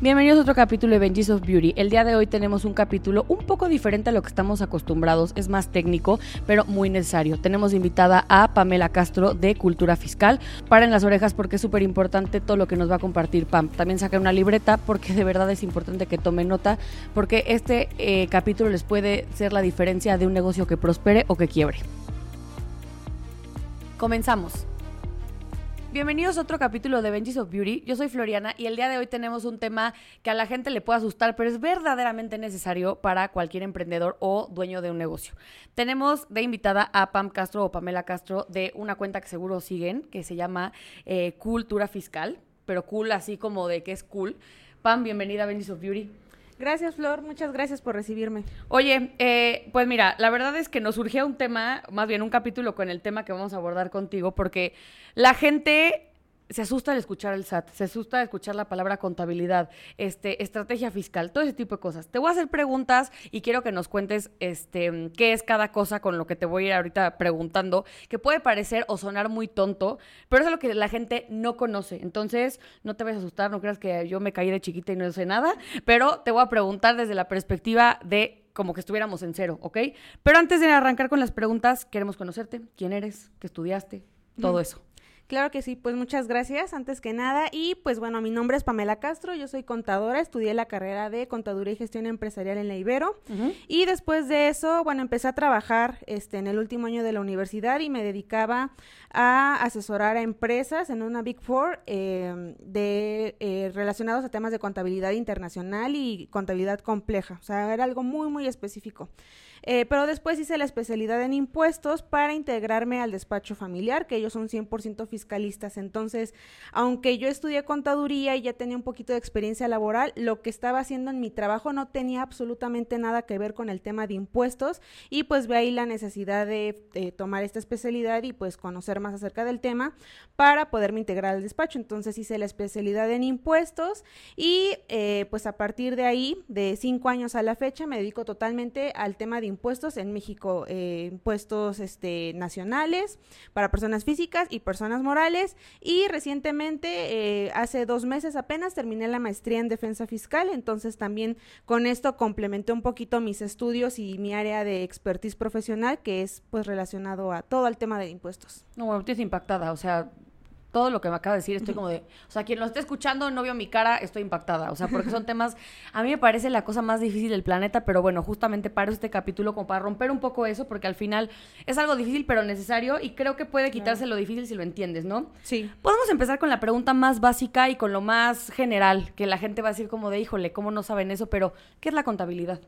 Bienvenidos a otro capítulo de Benji's of Beauty. El día de hoy tenemos un capítulo un poco diferente a lo que estamos acostumbrados, es más técnico, pero muy necesario. Tenemos invitada a Pamela Castro de Cultura Fiscal. Paren las orejas porque es súper importante todo lo que nos va a compartir Pam. También saca una libreta porque de verdad es importante que tomen nota porque este eh, capítulo les puede ser la diferencia de un negocio que prospere o que quiebre. Comenzamos. Bienvenidos a otro capítulo de Benji's of Beauty. Yo soy Floriana y el día de hoy tenemos un tema que a la gente le puede asustar, pero es verdaderamente necesario para cualquier emprendedor o dueño de un negocio. Tenemos de invitada a Pam Castro o Pamela Castro de una cuenta que seguro siguen, que se llama eh, Cultura Fiscal, pero cool así como de que es cool. Pam, bienvenida a Benji's of Beauty. Gracias, Flor. Muchas gracias por recibirme. Oye, eh, pues mira, la verdad es que nos surgía un tema, más bien un capítulo con el tema que vamos a abordar contigo, porque la gente se asusta al escuchar el SAT, se asusta al escuchar la palabra contabilidad, este, estrategia fiscal, todo ese tipo de cosas. Te voy a hacer preguntas y quiero que nos cuentes este, qué es cada cosa con lo que te voy a ir ahorita preguntando, que puede parecer o sonar muy tonto, pero eso es lo que la gente no conoce. Entonces, no te vayas a asustar, no creas que yo me caí de chiquita y no sé nada, pero te voy a preguntar desde la perspectiva de como que estuviéramos en cero, ¿ok? Pero antes de arrancar con las preguntas, queremos conocerte, quién eres, qué estudiaste, todo eso. Claro que sí, pues muchas gracias antes que nada. Y pues bueno, mi nombre es Pamela Castro, yo soy contadora, estudié la carrera de Contaduría y Gestión Empresarial en la Ibero. Y después de eso, bueno, empecé a trabajar este, en el último año de la universidad y me dedicaba a asesorar a empresas en una Big Four eh, de, eh, relacionados a temas de contabilidad internacional y contabilidad compleja. O sea, era algo muy, muy específico. Eh, pero después hice la especialidad en impuestos para integrarme al despacho familiar, que ellos son 100% fiscalistas. Entonces, aunque yo estudié contaduría y ya tenía un poquito de experiencia laboral, lo que estaba haciendo en mi trabajo no tenía absolutamente nada que ver con el tema de impuestos y pues ve ahí la necesidad de, tomar esta especialidad y pues conocer más acerca del tema para poderme integrar al despacho. Entonces hice la especialidad en impuestos y eh, pues a partir de ahí, de cinco años a la fecha, me dedico totalmente al tema de impuestos en México, eh, impuestos este, nacionales para personas físicas y personas morales. Y recientemente, eh, hace dos meses apenas, terminé la maestría en defensa fiscal, entonces también con esto complementé un poquito mis estudios y mi área de expertise profesional, que es pues relacionado a todo el tema de impuestos. No, bueno, impactada, o sea, todo lo que me acaba de decir, estoy como de, o sea, quien lo esté escuchando no vio mi cara, estoy impactada, o sea, porque son temas, a mí me parece la cosa más difícil del planeta, pero bueno, justamente para este capítulo como para romper un poco eso, porque al final es algo difícil pero necesario y creo que puede quitarse lo difícil si lo entiendes, ¿no? Sí. Podemos empezar con la pregunta más básica y con lo más general, que la gente va a decir como de, híjole, ¿cómo no saben eso? Pero, ¿qué es la contabilidad?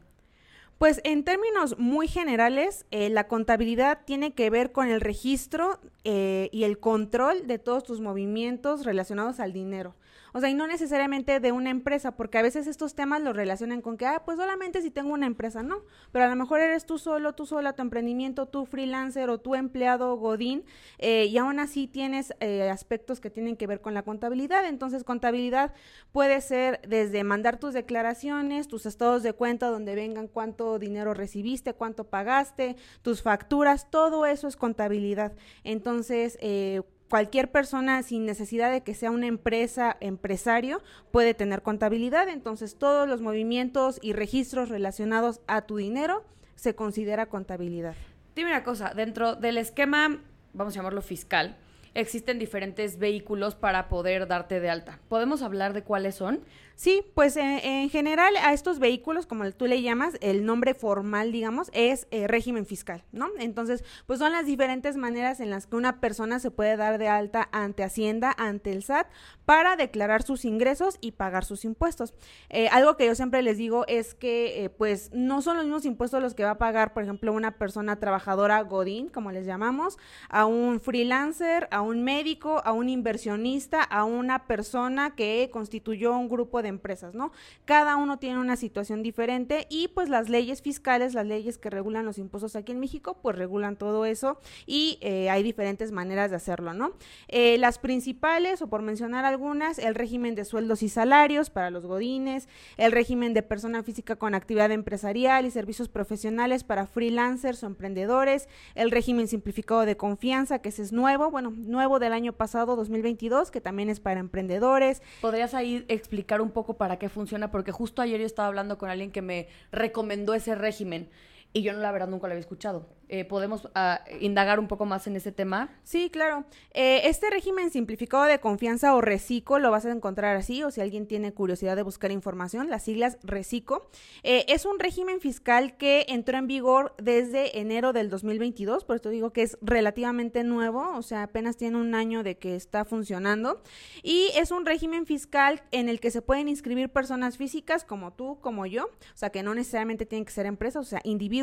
Pues en términos muy generales, eh, la contabilidad tiene que ver con el registro eh, y el control de todos tus movimientos relacionados al dinero. O sea, y no necesariamente de una empresa, porque a veces estos temas los relacionan con que, ah, pues solamente si tengo una empresa, no. Pero a lo mejor eres tú solo, tú sola, tu emprendimiento, tú freelancer o tu empleado godín, eh, y aún así tienes eh, aspectos que tienen que ver con la contabilidad. Entonces, contabilidad puede ser desde mandar tus declaraciones, tus estados de cuenta donde vengan cuánto dinero recibiste, cuánto pagaste, tus facturas, todo eso es contabilidad. Entonces, eh, cualquier persona sin necesidad de que sea una empresa, empresario, puede tener contabilidad. Entonces, todos los movimientos y registros relacionados a tu dinero se considera contabilidad. Dime una cosa, dentro del esquema, vamos a llamarlo fiscal, existen diferentes vehículos para poder darte de alta. ¿Podemos hablar de cuáles son? Sí, pues eh, en general a estos vehículos, como tú le llamas, el nombre formal, digamos, es eh, régimen fiscal, ¿no? Entonces, pues son las diferentes maneras en las que una persona se puede dar de alta ante Hacienda, ante el SAT, para declarar sus ingresos y pagar sus impuestos. Eh, algo que yo siempre les digo es que, pues, no son los mismos impuestos los que va a pagar, por ejemplo, una persona trabajadora Godín, como les llamamos, a un freelancer, a un médico, a un inversionista, a una persona que constituyó un grupo de empresas, ¿no? Cada uno tiene una situación diferente y pues las leyes fiscales, las leyes que regulan los impuestos aquí en México, pues regulan todo eso y eh, hay diferentes maneras de hacerlo, ¿no? Eh, las principales, o por mencionar algunas, el régimen de sueldos y salarios para los godines, el régimen de persona física con actividad empresarial y servicios profesionales para freelancers o emprendedores, el régimen simplificado de confianza, que ese es nuevo, bueno, nuevo del año pasado, 2022, que también es para emprendedores. ¿Podrías ahí explicar un poco para qué funciona? Porque justo ayer yo estaba hablando con alguien que me recomendó ese régimen y yo la verdad nunca lo había escuchado. Eh, ¿Podemos ah, indagar un poco más en ese tema? Sí, claro. Eh, este régimen simplificado de confianza o RECICO lo vas a encontrar así, o si alguien tiene curiosidad de buscar información, las siglas RECICO. Eh, es un régimen fiscal que entró en vigor desde enero del 2022, por esto digo que es relativamente nuevo, o sea, apenas tiene un año de que está funcionando. Y es un régimen fiscal en el que se pueden inscribir personas físicas como tú, como yo, o sea, que no necesariamente tienen que ser empresas, o sea, individuos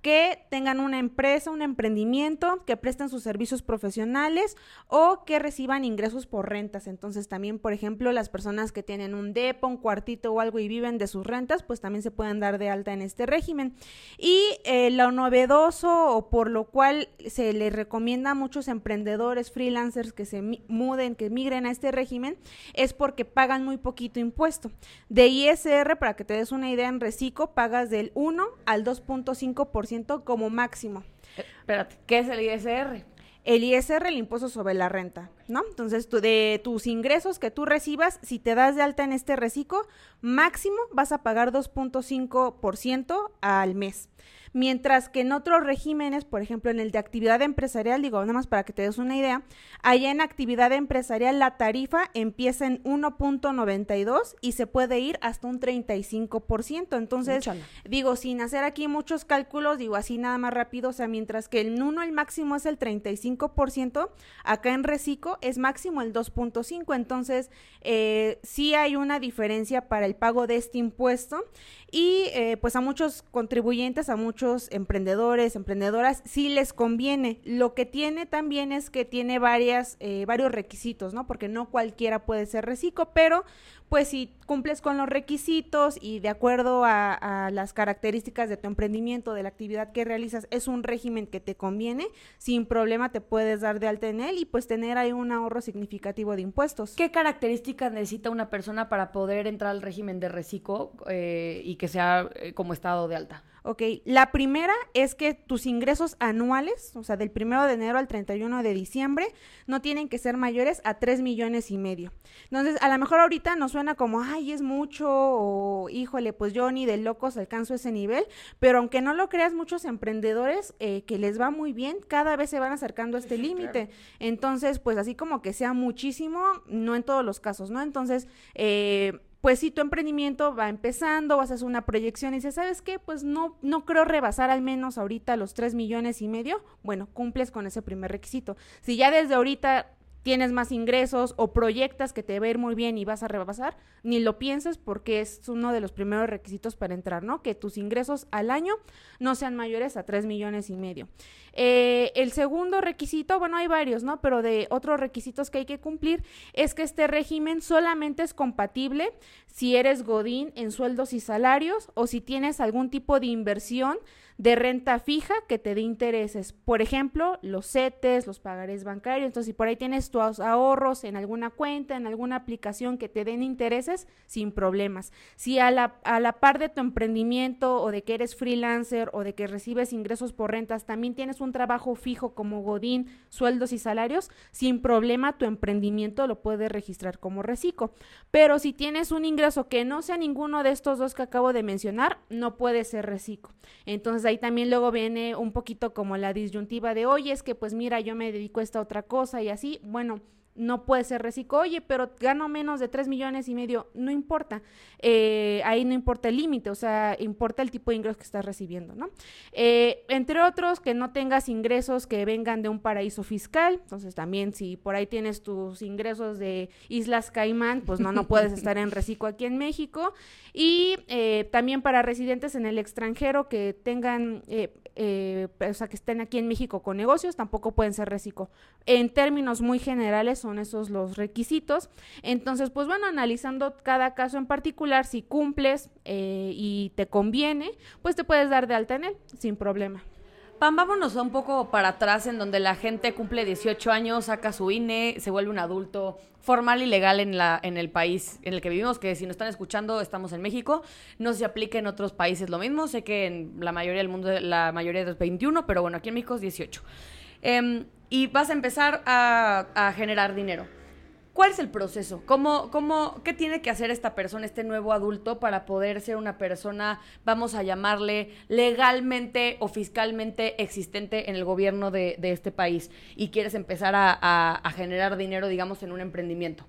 que tengan un una empresa, un emprendimiento, que presten sus servicios profesionales o que reciban ingresos por rentas. Entonces también, por ejemplo, las personas que tienen un depo, un cuartito o algo y viven de sus rentas, pues también se pueden dar de alta en este régimen. Y eh, lo novedoso o por lo cual se les recomienda a muchos emprendedores, freelancers que se muden, que migren a este régimen, es porque pagan muy poquito impuesto. De ISR, para que te des una idea, en Recico pagas del 1 al 2.5% como máximo eh, espérate, ¿qué es el ISR? El ISR, el impuesto sobre la renta, ¿no? Entonces, de tus ingresos que tú recibas, si te das de alta en este reciclo, máximo vas a pagar 2.5% al mes. Mientras que en otros regímenes, por ejemplo, en el de actividad empresarial, digo, nada más para que te des una idea, allá en actividad empresarial la tarifa empieza en 1.92 y se puede ir hasta un 35%. Entonces, digo, sin hacer aquí muchos cálculos, digo así nada más rápido, o sea, mientras que el 1 el máximo es el 35%, acá en Recico es máximo el 2.5. Entonces, eh, sí hay una diferencia para el pago de este impuesto y eh, pues a muchos contribuyentes, a muchos emprendedores, emprendedoras, sí les conviene. Lo que tiene también es que tiene varias, eh, varios requisitos, ¿no? Porque no cualquiera puede ser reciclo, pero pues si cumples con los requisitos y de acuerdo a, las características de tu emprendimiento, de la actividad que realizas, es un régimen que te conviene, sin problema te puedes dar de alta en él y pues tener ahí un ahorro significativo de impuestos. ¿Qué características necesita una persona para poder entrar al régimen de reciclo eh, y que sea eh, como estado de alta? Ok, la primera es que tus ingresos anuales, o sea, del primero de enero al 31 de diciembre, no tienen que ser mayores a 3 millones y medio. Entonces, a lo mejor ahorita nos suena como, ay, es mucho, o híjole, pues yo ni de locos alcanzo ese nivel, pero aunque no lo creas, muchos emprendedores eh, que les va muy bien, cada vez se van acercando a este límite. Entonces, pues así como que sea muchísimo, no en todos los casos, ¿no? Entonces, eh, pues si tu emprendimiento va empezando, vas a hacer una proyección y dices, ¿sabes qué? Pues no, no creo rebasar al menos ahorita los 3 millones y medio, bueno, cumples con ese primer requisito. Si ya desde ahorita tienes más ingresos o proyectas que te va a ir muy bien y vas a rebasar, ni lo pienses porque es uno de los primeros requisitos para entrar, ¿no? Que tus ingresos al año no sean mayores a 3 millones y medio. Eh, el segundo requisito, bueno, hay varios, ¿no? Pero de otros requisitos que hay que cumplir es que este régimen solamente es compatible si eres Godín en sueldos y salarios o si tienes algún tipo de inversión de renta fija que te dé intereses. Por ejemplo, los CETES, los pagarés bancarios. Entonces, si por ahí tienes tus ahorros en alguna cuenta, en alguna aplicación que te den intereses, sin problemas. Si a la, a la par de tu emprendimiento o de que eres freelancer o de que recibes ingresos por rentas, también tienes un trabajo fijo como Godín, sueldos y salarios, sin problema tu emprendimiento lo puedes registrar como reciclo. Pero si tienes un ingreso que no sea ninguno de estos dos que acabo de mencionar, no puede ser reciclo. Entonces, ahí también luego viene un poquito como la disyuntiva de, oye, es que pues mira, yo me dedico a esta otra cosa y así, bueno, no puede ser reciclo, oye, pero gano menos de 3 millones y medio, no importa, eh, ahí no importa el límite, o sea, importa el tipo de ingresos que estás recibiendo, ¿no? Eh, entre otros, que no tengas ingresos que vengan de un paraíso fiscal, entonces también si por ahí tienes tus ingresos de Islas Caimán, pues no, no puedes estar en reciclo aquí en México, y eh, también para residentes en el extranjero que tengan eh, o sea, que estén aquí en México con negocios, tampoco pueden ser reciclo. En términos muy generales son esos los requisitos. Entonces, pues bueno, analizando cada caso en particular, si cumples eh, y te conviene, pues te puedes dar de alta en él sin problema. Pam, vámonos un poco para atrás en donde la gente cumple 18 años, saca su INE, se vuelve un adulto formal y legal en, la, en el país en el que vivimos, que si nos están escuchando estamos en México, no se aplica en otros países lo mismo, sé que en la mayoría del mundo la mayoría es 21, pero bueno, aquí en México es 18. em, y vas a empezar a generar dinero. ¿Cuál es el proceso? ¿Cómo, cómo, ¿Qué tiene que hacer esta persona, este nuevo adulto, para poder ser una persona, vamos a llamarle, legalmente o fiscalmente existente en el gobierno de, este país y quieres empezar a generar dinero, digamos, en un emprendimiento?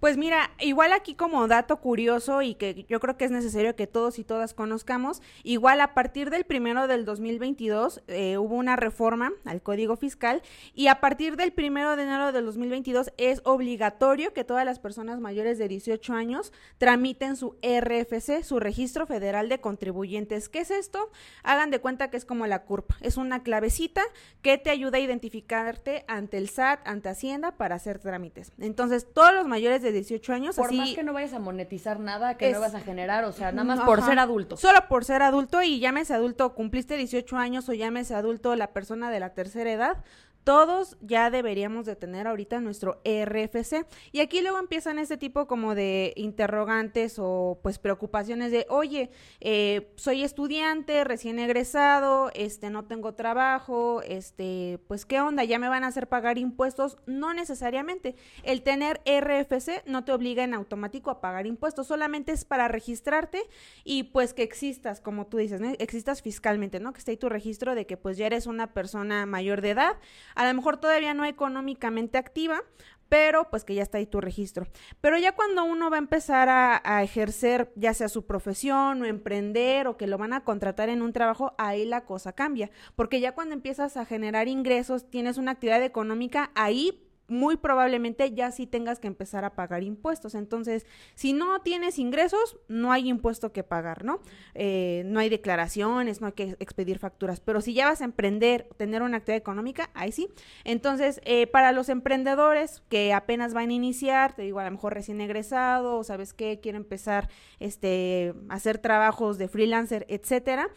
Pues mira, igual aquí como dato curioso y que yo creo que es necesario que todos y todas conozcamos, igual a partir del primero del 2022 eh, hubo una reforma al Código Fiscal y a partir del primero de enero del 2022 es obligatorio que todas las personas mayores de 18 años tramiten su RFC, su Registro Federal de Contribuyentes. ¿Qué es esto? Hagan de cuenta que es como la CURP, es una clavecita que te ayuda a identificarte ante el SAT, ante Hacienda para hacer trámites. Entonces, todos los mayores de 18 años. Por más que no vayas a monetizar nada, que no vas a generar, o sea, nada más por ser adulto. Solo por ser adulto y llámese adulto, cumpliste 18 años o llámese adulto la persona de la tercera edad, todos ya deberíamos de tener ahorita nuestro RFC. Y aquí luego empiezan este tipo como de interrogantes o pues preocupaciones de, oye, eh, soy estudiante, recién egresado, este, no tengo trabajo, este, pues qué onda, ya me van a hacer pagar impuestos. No necesariamente. El tener RFC no te obliga en automático a pagar impuestos, solamente es para registrarte y pues que existas, como tú dices, ¿no? existas fiscalmente, ¿no? Que esté ahí tu registro de que pues ya eres una persona mayor de edad a lo mejor todavía no económicamente activa, pero pues que ya está ahí tu registro. Pero ya cuando uno va a empezar a, ejercer ya sea su profesión o emprender o que lo van a contratar en un trabajo, ahí la cosa cambia, porque ya cuando empiezas a generar ingresos, tienes una actividad económica, ahí muy probablemente ya sí tengas que empezar a pagar impuestos. Entonces, si no tienes ingresos, no hay impuesto que pagar, ¿no? Eh, no hay declaraciones, no hay que expedir facturas. Pero si ya vas a emprender, tener una actividad económica, ahí sí. Entonces, eh, para los emprendedores que apenas van a iniciar, te digo, a lo mejor recién egresado, o sabes qué, quiero empezar este, a hacer trabajos de freelancer, etcétera.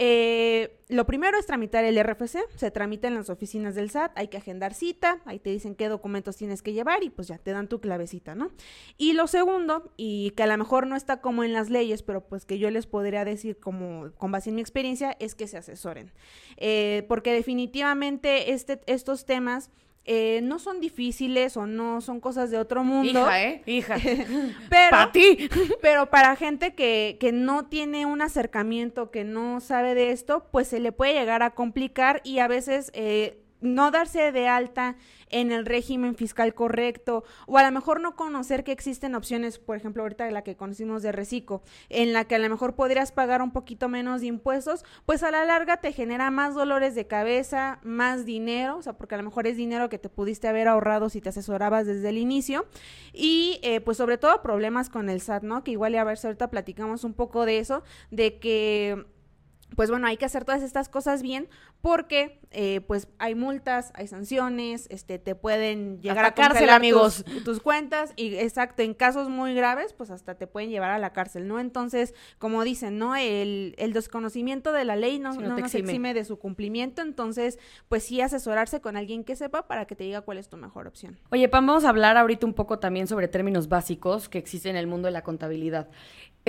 Eh, lo primero es tramitar el RFC, se tramita en las oficinas del SAT, hay que agendar cita, ahí te dicen qué documentos tienes que llevar y pues ya te dan tu clavecita, ¿no? Y lo segundo, y que a lo mejor no está como en las leyes, pero pues que yo les podría decir como con base en mi experiencia, es que se asesoren. Eh, porque definitivamente este, estos temas eh, no son difíciles o no son cosas de otro mundo. Hija, ¿eh? Hija. pero, para ti. pero para gente que, que no tiene un acercamiento, que no sabe de esto, pues se le puede llegar a complicar y a veces eh, no darse de alta en el régimen fiscal correcto o a lo mejor no conocer que existen opciones, por ejemplo, ahorita la que conocimos de Recico, en la que a lo mejor podrías pagar un poquito menos de impuestos, pues a la larga te genera más dolores de cabeza, más dinero, o sea, porque a lo mejor es dinero que te pudiste haber ahorrado si te asesorabas desde el inicio y eh, pues sobre todo problemas con el SAT, ¿no? Que igual a ver si ahorita platicamos un poco de eso, de que pues bueno, hay que hacer todas estas cosas bien porque eh, pues hay multas, hay sanciones, este te pueden llegar a cárcel, amigos, tus, cuentas y exacto, en casos muy graves, pues hasta te pueden llevar a la cárcel, ¿no? Entonces, como dicen, ¿no? El, el desconocimiento de la ley no, no, nos exime de su cumplimiento, entonces, pues sí asesorarse con alguien que sepa para que te diga cuál es tu mejor opción. Oye, Pam, vamos a hablar ahorita un poco también sobre términos básicos que existen en el mundo de la contabilidad.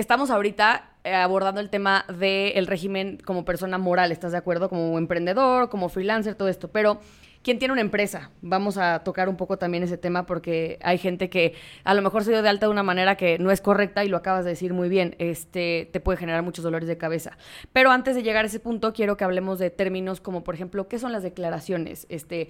Estamos ahorita eh, abordando el tema del régimen como persona moral, ¿estás de acuerdo? Como emprendedor, como freelancer, todo esto. Pero, ¿quién tiene una empresa? Vamos a tocar un poco también ese tema porque hay gente que a lo mejor se dio de alta de una manera que no es correcta y lo acabas de decir muy bien. Este te puede generar muchos dolores de cabeza. Pero antes de llegar a ese punto, quiero que hablemos de términos como, por ejemplo, ¿qué son las declaraciones? Este,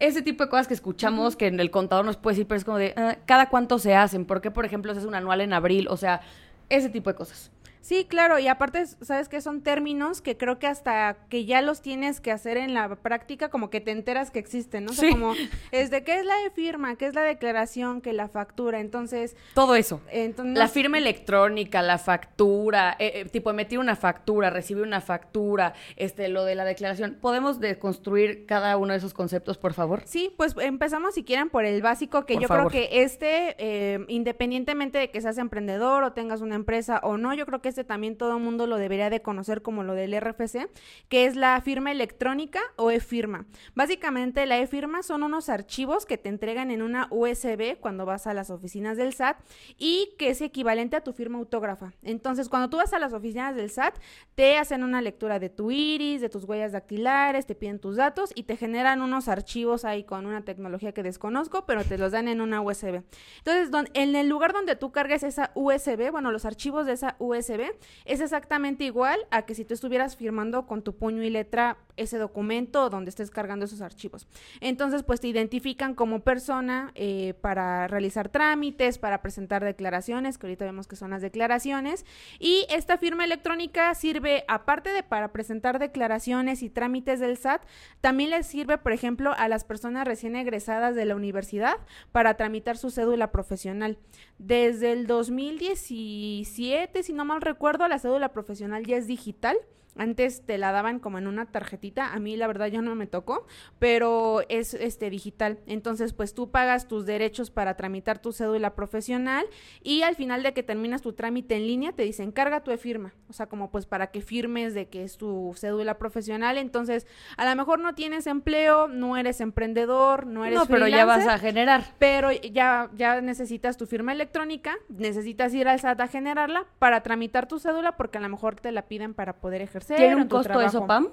ese tipo de cosas que escuchamos que el contador nos puede decir, pero es como de, ah, ¿cada cuánto se hacen? ¿Por qué, por ejemplo, se hace un anual en abril? O sea, ese tipo de cosas. Sí, claro, y aparte, ¿sabes qué? Son términos que creo que hasta que ya los tienes que hacer en la práctica, como que te enteras que existen, ¿no? O sea, como, es de qué es la de firma, qué es la declaración, qué la factura, entonces... Todo eso. la firma electrónica, la factura, eh, eh, tipo emitir una factura, recibir una factura, este, lo de la declaración. ¿Podemos deconstruir cada uno de esos conceptos, por favor? Sí, pues empezamos, si quieren, por el básico, que yo creo que este, eh, independientemente de que seas emprendedor o tengas una empresa o no, yo creo que que este también todo el mundo lo debería de conocer como lo del RFC, que es la firma electrónica o e-firma. Básicamente la e-firma son unos archivos que te entregan en una USB cuando vas a las oficinas del SAT y que es equivalente a tu firma autógrafa. Entonces, cuando tú vas a las oficinas del SAT, te hacen una lectura de tu iris, de tus huellas dactilares, te piden tus datos y te generan unos archivos ahí con una tecnología que desconozco, pero te los dan en una USB. Entonces, en el lugar donde tú cargues esa USB, bueno, los archivos de esa USB, es exactamente igual a que si tú estuvieras firmando con tu puño y letra ese documento donde estés cargando esos archivos. Entonces, pues te identifican como persona eh, para realizar trámites, para presentar declaraciones, que ahorita vemos que son las declaraciones, y esta firma electrónica sirve, aparte de para presentar declaraciones y trámites del SAT, también les sirve, por ejemplo, a las personas recién egresadas de la universidad para tramitar su cédula profesional. Desde el 2017, si no mal recuerdo, la cédula profesional ya es digital. Antes te la daban como en una tarjetita, a mí la verdad ya no me tocó, pero es este digital. Entonces, pues tú pagas tus derechos para tramitar tu cédula profesional y al final de que terminas tu trámite en línea te dicen carga tu e-firma, o sea, como pues para que firmes de que es tu cédula profesional. Entonces, a lo mejor no tienes empleo, no eres emprendedor, no eres No, pero ya vas a generar. Pero ya ya necesitas tu firma electrónica, necesitas ir al SAT a generarla para tramitar tu cédula porque a lo mejor te la piden para poder ejercer ¿Tiene un costo eso, Pam?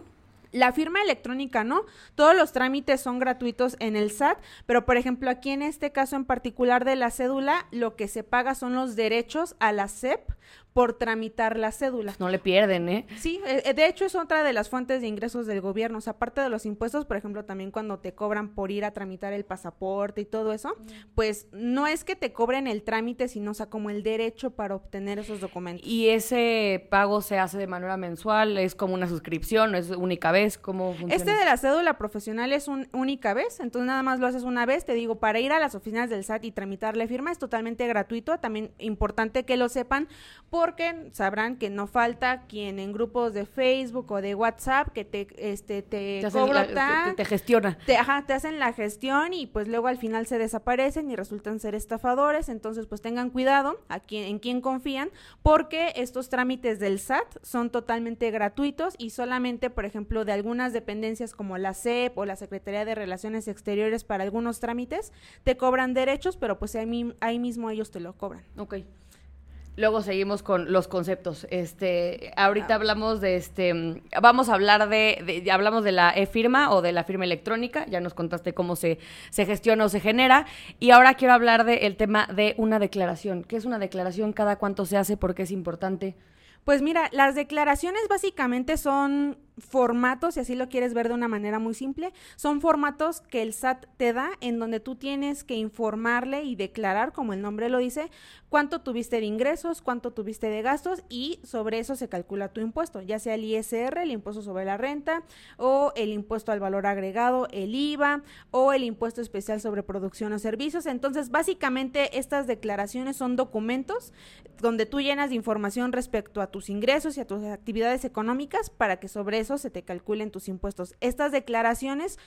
La firma electrónica no, todos los trámites son gratuitos en el SAT, pero por ejemplo aquí en este caso en particular de la cédula, lo que se paga son los derechos a la SEP por tramitar la cédula. No le pierden, ¿eh? Sí, eh, de hecho es otra de las fuentes de ingresos del gobierno. O sea, aparte de los impuestos, por ejemplo, también cuando te cobran por ir a tramitar el pasaporte y todo eso, pues no es que te cobren el trámite, sino, o sea, como el derecho para obtener esos documentos. ¿Y ese pago se hace de manera mensual? ¿Es como una suscripción? ¿Es única vez? ¿Cómo funciona? Este de la cédula profesional es un única vez, entonces nada más lo haces una vez. Te digo, para ir a las oficinas del SAT y tramitar la firma es totalmente gratuito. También importante que lo sepan porque sabrán que no falta quien en grupos de Facebook o de WhatsApp que te este te, te, te, gestiona. Te, ajá, te hacen la gestión y pues luego al final se desaparecen y resultan ser estafadores, entonces pues tengan cuidado a quien en quién confían porque estos trámites del SAT son totalmente gratuitos y solamente, por ejemplo, de algunas dependencias como la CEP o la Secretaría de Relaciones Exteriores para algunos trámites te cobran derechos, pero pues ahí, ahí mismo ellos te lo cobran. Ok. Luego seguimos con los conceptos. Este, ahorita hablamos de este, vamos a hablar de, hablamos de la e-firma o de la firma electrónica. Ya nos contaste cómo se, se gestiona o se genera. Y ahora quiero hablar del tema de una declaración. ¿Qué es una declaración? ¿Cada cuánto se hace? ¿Por qué es importante? Pues mira, las declaraciones básicamente son formatos, si así lo quieres ver de una manera muy simple, son formatos que el SAT te da en donde tú tienes que informarle y declarar, como el nombre lo dice, cuánto tuviste de ingresos, cuánto tuviste de gastos y sobre eso se calcula tu impuesto, ya sea el ISR, el impuesto sobre la renta, o el impuesto al valor agregado, el IVA, o el impuesto especial sobre producción o servicios. Entonces, básicamente estas declaraciones son documentos donde tú llenas de información respecto a tus ingresos y a tus actividades económicas para que sobre eso se te calculen tus impuestos. Estas declaraciones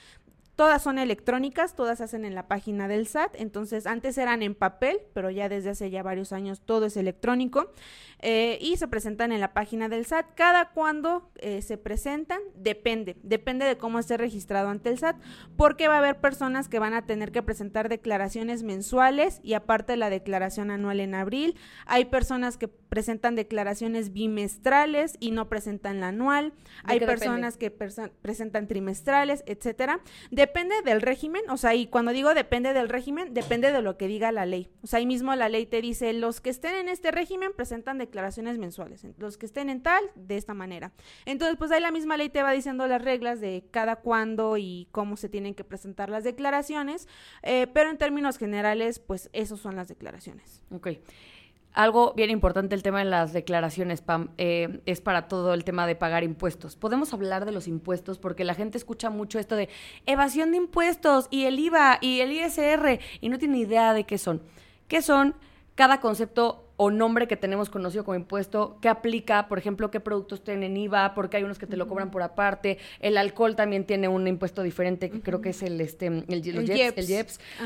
Todas son electrónicas, todas se hacen en la página del SAT, entonces antes eran en papel, pero ya desde hace ya varios años todo es electrónico eh, y se presentan en la página del SAT. Cada cuando eh, se presentan depende, depende de cómo esté registrado ante el SAT, porque va a haber personas que van a tener que presentar declaraciones mensuales y aparte la declaración anual en abril. Hay personas que presentan declaraciones bimestrales y no presentan la anual. Hay personas que presentan trimestrales, etcétera. Depende del régimen, o sea, y cuando digo depende del régimen, depende de lo que diga la ley. O sea, ahí mismo la ley te dice, los que estén en este régimen presentan declaraciones mensuales, los que estén en tal, de esta manera. Entonces, pues ahí la misma ley te va diciendo las reglas de cada cuándo y cómo se tienen que presentar las declaraciones, eh, pero en términos generales, pues esas son las declaraciones. Ok. Algo bien importante el tema de las declaraciones, Pam, eh, es para todo el tema de pagar impuestos. Podemos hablar de los impuestos porque la gente escucha mucho esto de evasión de impuestos y el IVA y el ISR y no tiene idea de qué son. ¿Qué son? Cada concepto o nombre que tenemos conocido como impuesto, qué aplica, por ejemplo, qué productos tienen IVA, porque hay unos que te lo cobran por aparte, el alcohol también tiene un impuesto diferente, que creo que es el este el, el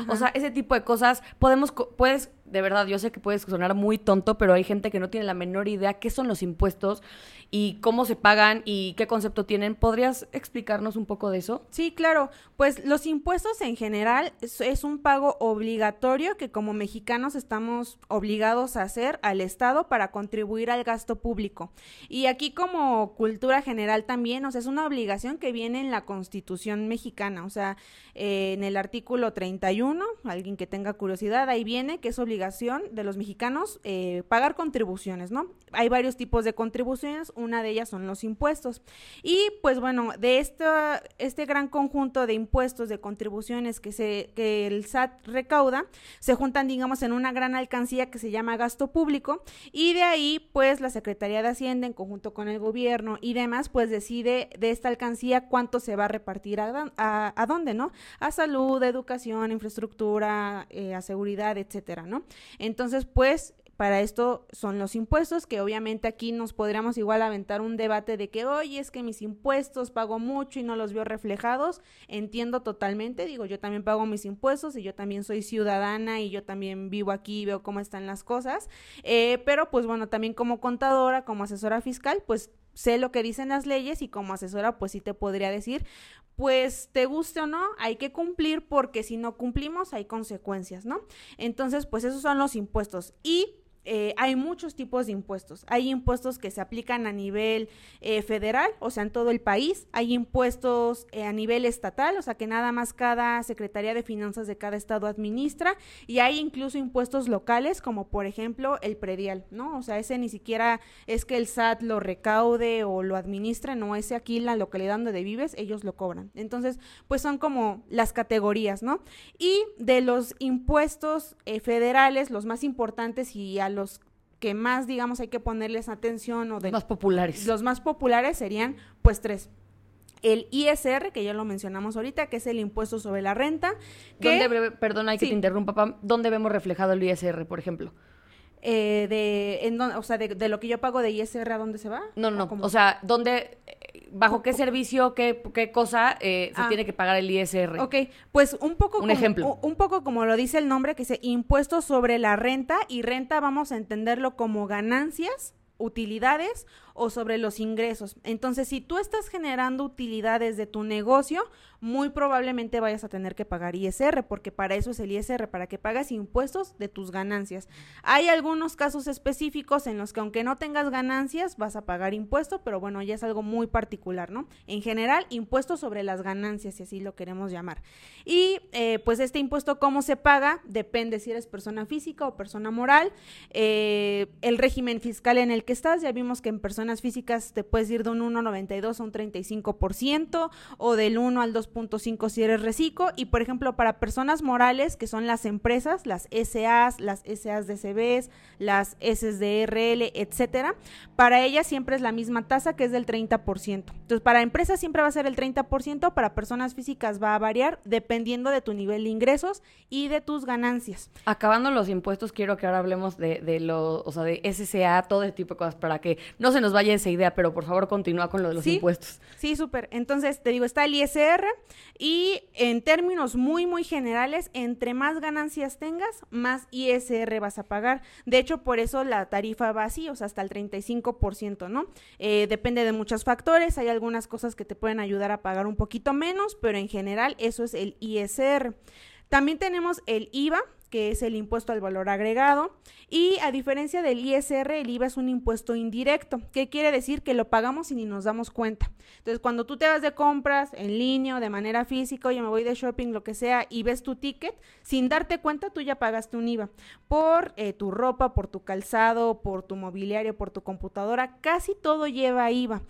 O sea, ese tipo de cosas podemos puedes de verdad, yo sé que puedes sonar muy tonto, pero hay gente que no tiene la menor idea qué son los impuestos y cómo se pagan y qué concepto tienen. ¿Podrías explicarnos un poco de eso? Sí, claro. Pues los impuestos en general es, un pago obligatorio que como mexicanos estamos obligados a hacer al Estado para contribuir al gasto público. Y aquí como cultura general también, o sea, es una obligación que viene en la Constitución mexicana, o sea, eh, en el artículo 31, alguien que tenga curiosidad, ahí viene que es obligación de los mexicanos eh, pagar contribuciones, ¿no? Hay varios tipos de contribuciones, una de ellas son los impuestos. Y pues bueno, de este gran conjunto de impuestos, de contribuciones que, se, que el SAT recauda, se juntan, digamos, en una gran alcancía que se llama gasto público y de ahí, pues la Secretaría de Hacienda, en conjunto con el gobierno y demás, pues decide de esta alcancía cuánto se va a repartir a, a, dónde, ¿no? A salud, educación, infraestructura, eh, a seguridad, etcétera, ¿no? Entonces, pues para esto son los impuestos, que obviamente aquí nos podríamos igual aventar un debate de que, oye, es que mis impuestos pago mucho y no los veo reflejados. Entiendo totalmente, digo, yo también pago mis impuestos y yo también soy ciudadana y yo también vivo aquí y veo cómo están las cosas. Eh, pero pues bueno, también como contadora, como asesora fiscal, pues sé lo que dicen las leyes y como asesora pues sí te podría decir, pues te guste o no, hay que cumplir porque si no cumplimos hay consecuencias, ¿no? Entonces, pues esos son los impuestos. Y eh, hay muchos tipos de impuestos. Hay impuestos que se aplican a nivel eh, federal, o sea, en todo el país. Hay impuestos eh, a nivel estatal, o sea, que nada más cada Secretaría de Finanzas de cada estado administra. Y hay incluso impuestos locales, como por ejemplo el predial, ¿no? O sea, ese ni siquiera es que el SAT lo recaude o lo administre, no, ese aquí en la localidad donde vives, ellos lo cobran. Entonces, pues son como las categorías, ¿no? Y de los impuestos federales, los más importantes y a los que más, digamos, hay que ponerles atención o de... Los más populares. Los más populares serían, pues, tres. El ISR, que ya lo mencionamos ahorita, que es el impuesto sobre la renta. ¿Dónde, perdón, hay que te interrumpa, Pam. ¿Dónde vemos reflejado el ISR, por ejemplo? Eh, de, en, o sea, de, lo que yo pago de ISR, ¿a dónde se va? No, no, o, sea, ¿dónde, bajo qué servicio, qué, qué cosa eh, se ah. tiene que pagar el ISR? Ok, pues un poco... Un ejemplo. Un, poco como lo dice el nombre, que dice impuesto sobre la renta, y renta vamos a entenderlo como ganancias, utilidades o sobre los ingresos. Entonces, si tú estás generando utilidades de tu negocio, muy probablemente vayas a tener que pagar ISR, porque para eso es el ISR, para que pagas impuestos de tus ganancias. Hay algunos casos específicos en los que aunque no tengas ganancias, vas a pagar impuesto, pero bueno, ya es algo muy particular, ¿no? En general, impuestos sobre las ganancias, si así lo queremos llamar. Y eh, pues este impuesto, ¿cómo se paga? Depende si eres persona física o persona moral. Eh, el régimen fiscal en el que estás, ya vimos que en personas físicas te puedes ir de un 1,92 a un 35% o del 1 al 2.5 si eres reciclo y por ejemplo para personas morales que son las empresas, las SAs, las SAs DCBs, las SDRL, etcétera, para ellas siempre es la misma tasa que es del 30%. Entonces, para empresas siempre va a ser el 30%, para personas físicas va a variar dependiendo de tu nivel de ingresos y de tus ganancias. Acabando los impuestos, quiero que ahora hablemos de, de lo, o sea, de SSA, todo ese tipo de cosas para que no se nos vaya esa idea, pero por favor continúa con lo de los impuestos. Sí, súper. Entonces, te digo, está el ISR y en términos muy, muy generales, entre más ganancias tengas, más ISR vas a pagar. De hecho, por eso la tarifa va así, o sea, hasta el 35%, ¿no? Eh, depende de muchos factores, hay algunas cosas que te pueden ayudar a pagar un poquito menos, pero en general eso es el ISR. También tenemos el IVA, que es el impuesto al valor agregado. Y a diferencia del ISR, el IVA es un impuesto indirecto. ¿Qué quiere decir? Que lo pagamos y ni nos damos cuenta. Entonces, cuando tú te vas de compras en línea o de manera física, yo me voy de shopping, lo que sea, y ves tu ticket, sin darte cuenta, tú ya pagaste un IVA. Por eh, tu ropa, por tu calzado, por tu mobiliario, por tu computadora, casi todo lleva IVA.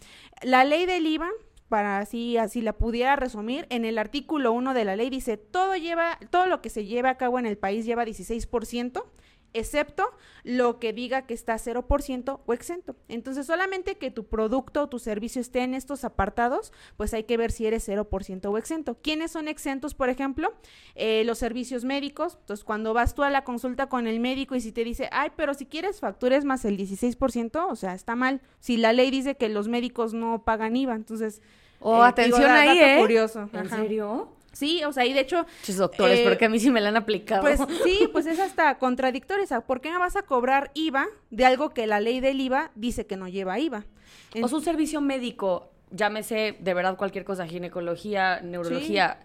La ley del IVA para así, así la pudiera resumir, en el artículo 1 de la ley dice, todo lleva, todo lo que se lleva a cabo en el país lleva 16%, excepto lo que diga que está 0% o exento. Entonces, solamente que tu producto o tu servicio esté en estos apartados, pues hay que ver si eres 0% o exento. ¿Quiénes son exentos, por ejemplo? Eh, los servicios médicos. Entonces, cuando vas tú a la consulta con el médico y si te dice, ay, pero si quieres factures más el 16%, o sea, está mal. Si la ley dice que los médicos no pagan IVA, entonces... Oh, eh, atención digo, da- ahí, dato ¿eh? curioso. ¿En Ajá. serio? Sí, o sea, y de hecho... Muchos doctores, Eh, porque a mí sí me la han aplicado. Pues sí, pues es hasta contradictorio. O sea, ¿por qué me vas a cobrar IVA de algo que la ley del IVA dice que no lleva IVA? En- O sea, un servicio médico, llámese de verdad cualquier cosa, ginecología, neurología,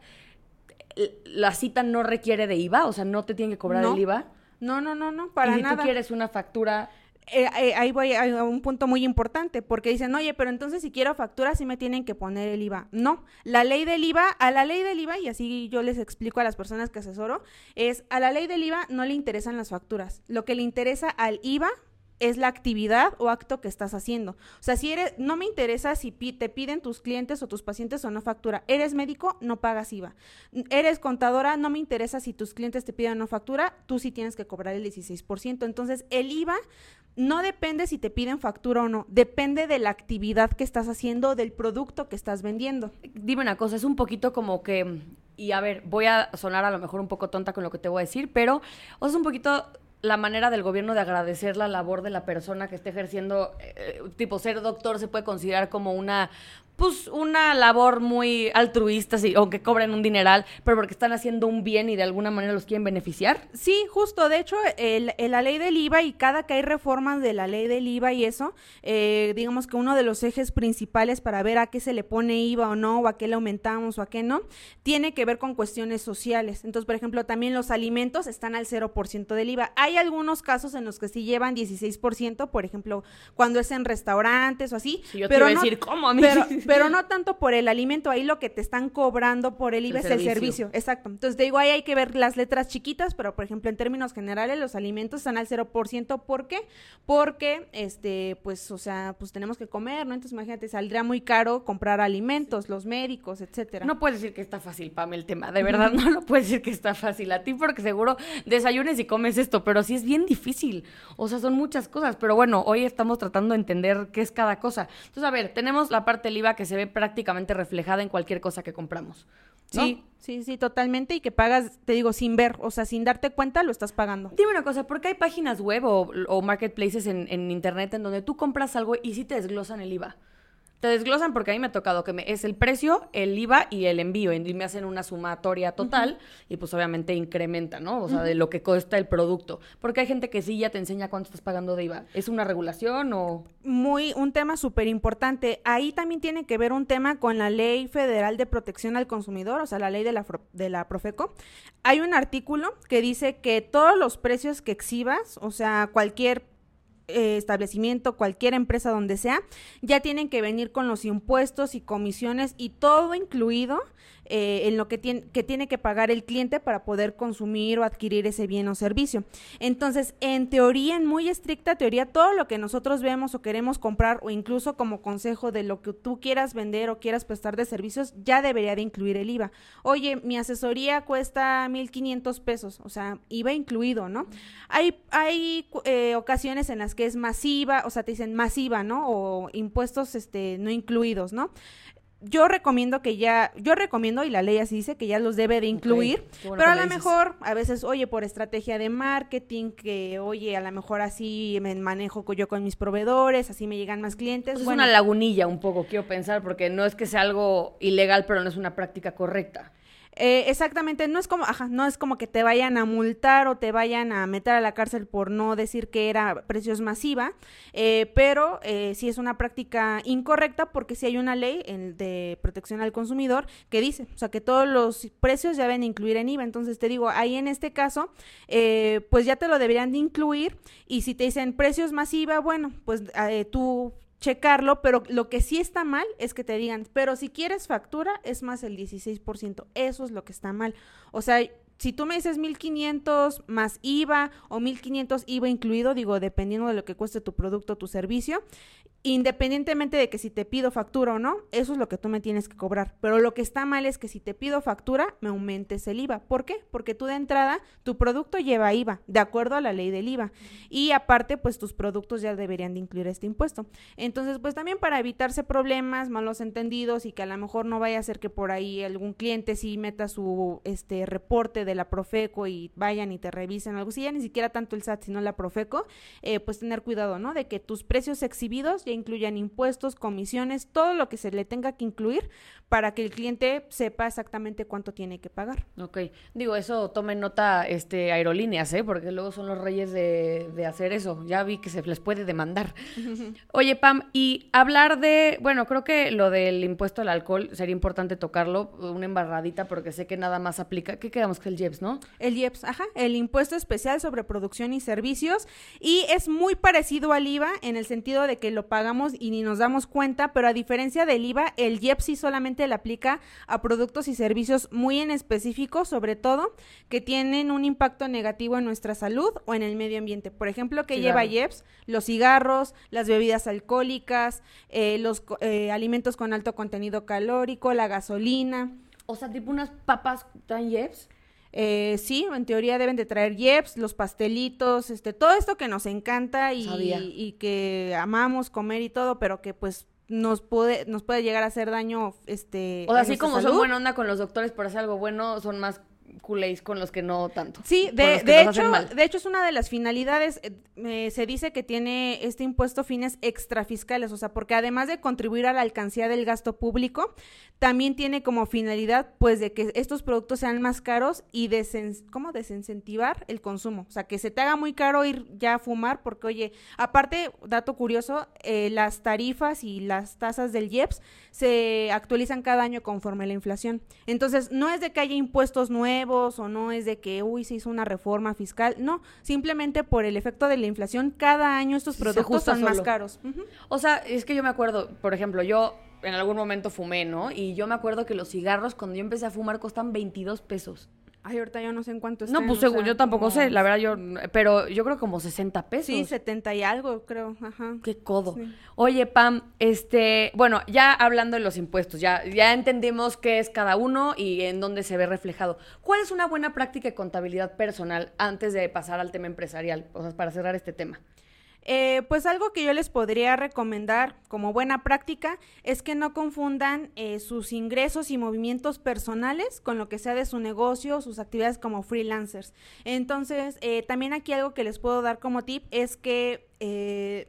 la cita no requiere de IVA, o sea, no te tienen que cobrar No, el IVA. no, no, no, no, para y si nada. tú quieres una factura, Eh, eh, ahí voy a un punto muy importante, porque dicen, oye, pero entonces si quiero factura, sí me tienen que poner el IVA. No, la ley del IVA, a la ley del IVA, y así yo les explico a las personas que asesoro, es a la ley del IVA no le interesan las facturas. Lo que le interesa al IVA es la actividad o acto que estás haciendo. O sea, si eres, no me interesa si te piden tus clientes o tus pacientes o no factura. Eres médico, no pagas IVA. Eres contadora, no me interesa si tus clientes te piden o no factura, tú sí tienes que cobrar el 16%. Entonces, el IVA no depende si te piden factura o no, depende de la actividad que estás haciendo, del producto que estás vendiendo. dime una cosa, es un poquito como que, y a ver, voy a sonar a lo mejor un poco tonta con lo que te voy a decir, pero es un poquito la manera del gobierno de agradecer la labor de la persona que esté ejerciendo, eh, tipo ser doctor se puede considerar como una, pues una labor muy altruista, sí, aunque cobren un dineral, pero porque están haciendo un bien y de alguna manera los quieren beneficiar. Sí, justo, de hecho, el, el- la ley del IVA y cada que hay reformas de la ley del IVA y eso, eh, digamos que uno de los ejes principales para ver a qué se le pone IVA o no, o a qué le aumentamos o a qué no, tiene que ver con cuestiones sociales. Entonces, por ejemplo, también los alimentos están al 0% del IVA. Hay algunos casos en los que sí llevan 16%, por ejemplo, cuando es en restaurantes o así. Si yo te pero iba a decir, ¿cómo a mí? Pero, pero no tanto por el alimento, ahí lo que te están cobrando por el IVA El es el servicio. servicio. Exacto. Entonces, te digo, ahí hay que ver las letras chiquitas, pero por ejemplo, en términos generales, los alimentos están al 0%. ¿Por qué? Porque, este, pues, o sea, pues tenemos que comer, ¿no? Entonces, imagínate, saldría muy caro comprar alimentos, los médicos, etcétera. No puedes decir que está fácil, Pam, el tema. De verdad, no lo puedes decir que está fácil a ti, porque seguro desayunes y comes esto, pero sí es bien difícil. O sea, son muchas cosas. Pero bueno, hoy estamos tratando de entender qué es cada cosa. Entonces, a ver, tenemos la parte del IVA que se ve prácticamente reflejada en cualquier cosa que compramos. ¿no? Sí, sí, sí, totalmente. Y que pagas, te digo, sin ver, o sea, sin darte cuenta, lo estás pagando. Dime una cosa, ¿por qué hay páginas web o, o marketplaces en, en internet en donde tú compras algo y sí te desglosan el IVA? Te desglosan porque a mí me ha tocado que me, es el precio, el IVA y el envío. Y me hacen una sumatoria total y pues obviamente incrementa, ¿no? O sea, de lo que cuesta el producto. Porque hay gente que sí ya te enseña cuánto estás pagando de IVA. ¿Es una regulación o...? muy un tema súper importante. Ahí también tiene que ver un tema con la Ley Federal de Protección al Consumidor, o sea, la ley de la, de la Profeco. Hay un artículo que dice que todos los precios que exhibas, o sea, cualquier eh, establecimiento, cualquier empresa donde sea, ya tienen que venir con los impuestos y comisiones y todo incluido eh, en lo que tiene, que tiene que pagar el cliente para poder consumir o adquirir ese bien o servicio. Entonces, en teoría, en muy estricta teoría, todo lo que nosotros vemos o queremos comprar o incluso como consejo de lo que tú quieras vender o quieras prestar de servicios, ya debería de incluir el IVA. Oye, mi asesoría cuesta 1.500 pesos, o sea, IVA incluido, ¿no? Hay, hay eh, ocasiones en las que es masiva, o sea, te dicen masiva, ¿no? O impuestos este, no incluidos, ¿no? Yo recomiendo que ya, yo recomiendo, y la ley así dice, que ya los debe de incluir, bueno pero a lo mejor, a veces, oye, por estrategia de marketing, que, oye, a lo mejor así me manejo yo con mis proveedores, así me llegan más clientes. Pues es una lagunilla un poco, quiero pensar, porque no es que sea algo ilegal, pero no es una práctica correcta. Eh, exactamente, no es como, ajá, no es como que te vayan a multar o te vayan a meter a la cárcel por no decir que era precios masiva, eh, pero eh, sí es una práctica incorrecta porque sí hay una ley de protección al consumidor que dice, o sea, que todos los precios ya deben incluir en IVA. Entonces te digo, ahí en este caso, eh, pues ya te lo deberían de incluir y si te dicen precios masiva, bueno, pues eh, tú checarlo, pero lo que sí está mal es que te digan, pero si quieres factura es más el 16%, eso es lo que está mal. O sea, si tú me dices 1500 más IVA o 1500 IVA incluido, digo, dependiendo de lo que cueste tu producto o tu servicio, independientemente de que si te pido factura o no, eso es lo que tú me tienes que cobrar. Pero lo que está mal es que si te pido factura, me aumentes el IVA. ¿Por qué? Porque tú de entrada, tu producto lleva IVA, de acuerdo a la ley del IVA. Y aparte, pues tus productos ya deberían de incluir este impuesto. Entonces, pues también para evitarse problemas, malos entendidos y que a lo mejor no vaya a ser que por ahí algún cliente sí meta su este reporte de la Profeco y vayan y te revisen algo, si ya ni siquiera tanto el SAT, sino la Profeco, eh, pues tener cuidado, ¿no? De que tus precios exhibidos incluyan impuestos, comisiones, todo lo que se le tenga que incluir para que el cliente sepa exactamente cuánto tiene que pagar. Ok, digo, eso tomen nota este, aerolíneas, ¿eh? porque luego son los reyes de, de hacer eso. Ya vi que se les puede demandar. Oye, Pam, y hablar de, bueno, creo que lo del impuesto al alcohol sería importante tocarlo, una embarradita, porque sé que nada más aplica. ¿Qué quedamos que el IEPS, no? El IEPS, ajá, el impuesto especial sobre producción y servicios, y es muy parecido al IVA en el sentido de que lo paga pagamos y ni nos damos cuenta, pero a diferencia del IVA, el IEP sí solamente le aplica a productos y servicios muy en específico, sobre todo, que tienen un impacto negativo en nuestra salud o en el medio ambiente. Por ejemplo, que lleva IEPS, los cigarros, las bebidas alcohólicas, eh, los eh, alimentos con alto contenido calórico, la gasolina. O sea, tipo unas papas tan IEPS. Eh, sí, en teoría deben de traer yeps, los pastelitos, este, todo esto que nos encanta y, y, que amamos comer y todo, pero que pues nos puede, nos puede llegar a hacer daño, este. O así como son buena onda con los doctores por hacer algo bueno, son más culéis con los que no tanto. Sí, de, de hecho, de hecho es una de las finalidades, eh, se dice que tiene este impuesto fines extrafiscales, o sea, porque además de contribuir a la alcancía del gasto público, también tiene como finalidad, pues, de que estos productos sean más caros y desen ¿cómo? desincentivar el consumo, o sea, que se te haga muy caro ir ya a fumar, porque, oye, aparte, dato curioso, eh, las tarifas y las tasas del IEPS se actualizan cada año conforme la inflación. Entonces, no es de que haya impuestos nuevos, o no es de que, uy, se hizo una reforma fiscal. No, simplemente por el efecto de la inflación, cada año estos productos son más caros. O sea, es que yo me acuerdo, por ejemplo, yo en algún momento fumé, ¿no? Y yo me acuerdo que los cigarros, cuando yo empecé a fumar, costan 22 pesos. Ay, ahorita yo no sé en cuánto No, pues según yo tampoco sé, la verdad yo, pero yo creo como 60 pesos. Sí, 70 y algo, creo, ajá. Qué codo. Oye, Pam, este, bueno, ya hablando de los impuestos, ya, ya entendimos qué es cada uno y en dónde se ve reflejado. ¿Cuál es una buena práctica de contabilidad personal antes de pasar al tema empresarial? O sea, para cerrar este tema. Eh, pues algo que yo les podría recomendar como buena práctica es que no confundan eh, sus ingresos y movimientos personales con lo que sea de su negocio, sus actividades como freelancers. Entonces, eh, también aquí algo que les puedo dar como tip es que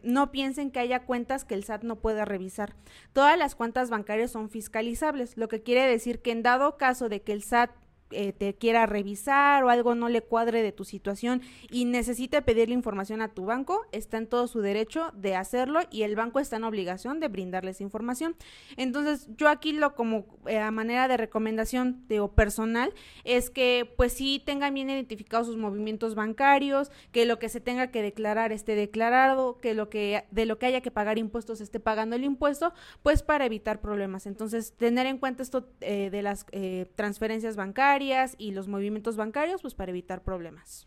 no piensen que haya cuentas que el SAT no pueda revisar. Todas las cuentas bancarias son fiscalizables, lo que quiere decir que en dado caso de que el SAT eh, te quiera revisar o algo no le cuadre de tu situación y necesite pedirle información a tu banco, está en todo su derecho de hacerlo y el banco está en obligación de brindarles información. Entonces, yo aquí lo como eh, a manera de recomendación o personal es que pues sí tengan bien identificados sus movimientos bancarios, que lo que se tenga que declarar esté declarado, que lo que de lo que haya que pagar impuestos esté pagando el impuesto, pues para evitar problemas. Entonces, tener en cuenta esto eh, de las transferencias bancarias y los movimientos bancarios, pues para evitar problemas.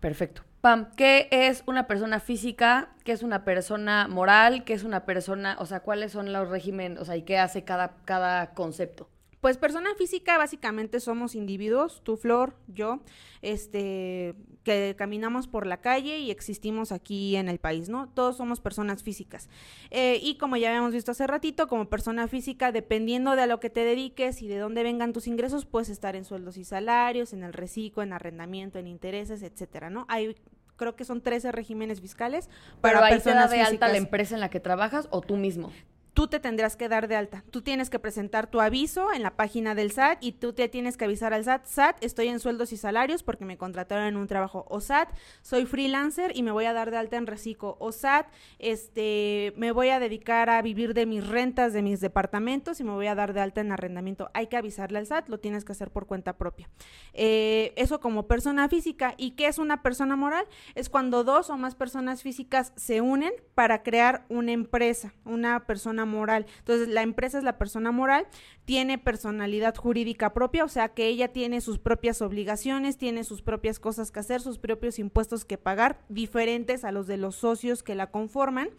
Perfecto. Pam, ¿qué es una persona física? ¿Qué es una persona moral? ¿Qué es una persona, o sea, cuáles son los regímenes, o sea, y qué hace cada, cada concepto? Pues persona física básicamente somos individuos, tú Flor, yo, este, que caminamos por la calle y existimos aquí en el país, ¿no? Todos somos personas físicas. Eh, y como ya habíamos visto hace ratito, como persona física, dependiendo de a lo que te dediques y de dónde vengan tus ingresos, puedes estar en sueldos y salarios, en el reciclo, en arrendamiento, en intereses, etcétera, ¿no? Hay creo que son 13 regímenes fiscales para Pero ahí personas te da de alta la empresa en la que trabajas o tú mismo tú te tendrás que dar de alta. Tú tienes que presentar tu aviso en la página del SAT y tú te tienes que avisar al SAT, SAT, estoy en sueldos y salarios porque me contrataron en un trabajo. O SAT, soy freelancer y me voy a dar de alta en reciclo. O SAT, este, me voy a dedicar a vivir de mis rentas de mis departamentos y me voy a dar de alta en arrendamiento. Hay que avisarle al SAT, lo tienes que hacer por cuenta propia. Eh, eso como persona física. ¿Y qué es una persona moral? Es cuando dos o más personas físicas se unen para crear una empresa, una persona moral. Entonces, la empresa es la persona moral. Tiene personalidad jurídica propia, o sea que ella tiene sus propias obligaciones, tiene sus propias cosas que hacer, sus propios impuestos que pagar, diferentes a los de los socios que la conforman.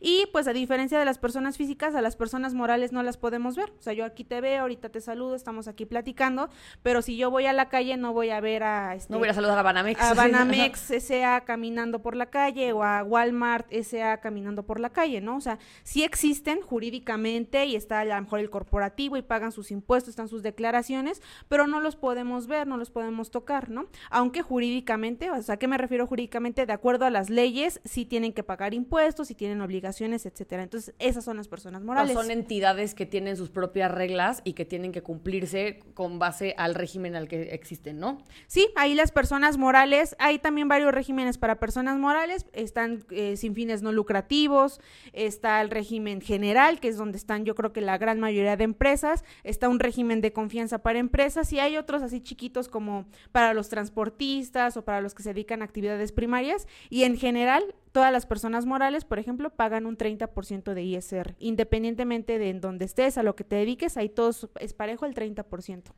Y pues a diferencia de las personas físicas, a las personas morales no las podemos ver. O sea, yo aquí te veo, ahorita te saludo, estamos aquí platicando, pero si yo voy a la calle no voy a ver a... Este, no voy a saludar a Banamex. A Banamex S.A. caminando por la calle o a Walmart S.A. caminando por la calle, ¿no? O sea, sí existen jurídicamente y está a lo mejor el corporativo y pagan sus impuestos, están sus declaraciones, pero no los podemos ver, no los podemos tocar, ¿no? Aunque jurídicamente, o sea, ¿a qué me refiero jurídicamente? De acuerdo a las leyes, sí tienen que pagar impuestos, sí tienen obligaciones, etcétera. Entonces, esas son las personas morales. son entidades que tienen sus propias reglas y que tienen que cumplirse con base al régimen al que existen, ¿no? Sí, ahí las personas morales, hay también varios regímenes para personas morales, están eh, sin fines no lucrativos, está el régimen general, que es donde están yo creo que la gran mayoría de empresas, está un régimen de confianza para empresas y hay otros así chiquitos como para los transportistas o para los que se dedican a actividades primarias. Y en general todas las personas morales, por ejemplo, pagan un 30% de ISR, independientemente de en dónde estés, a lo que te dediques, ahí todos es parejo el 30%.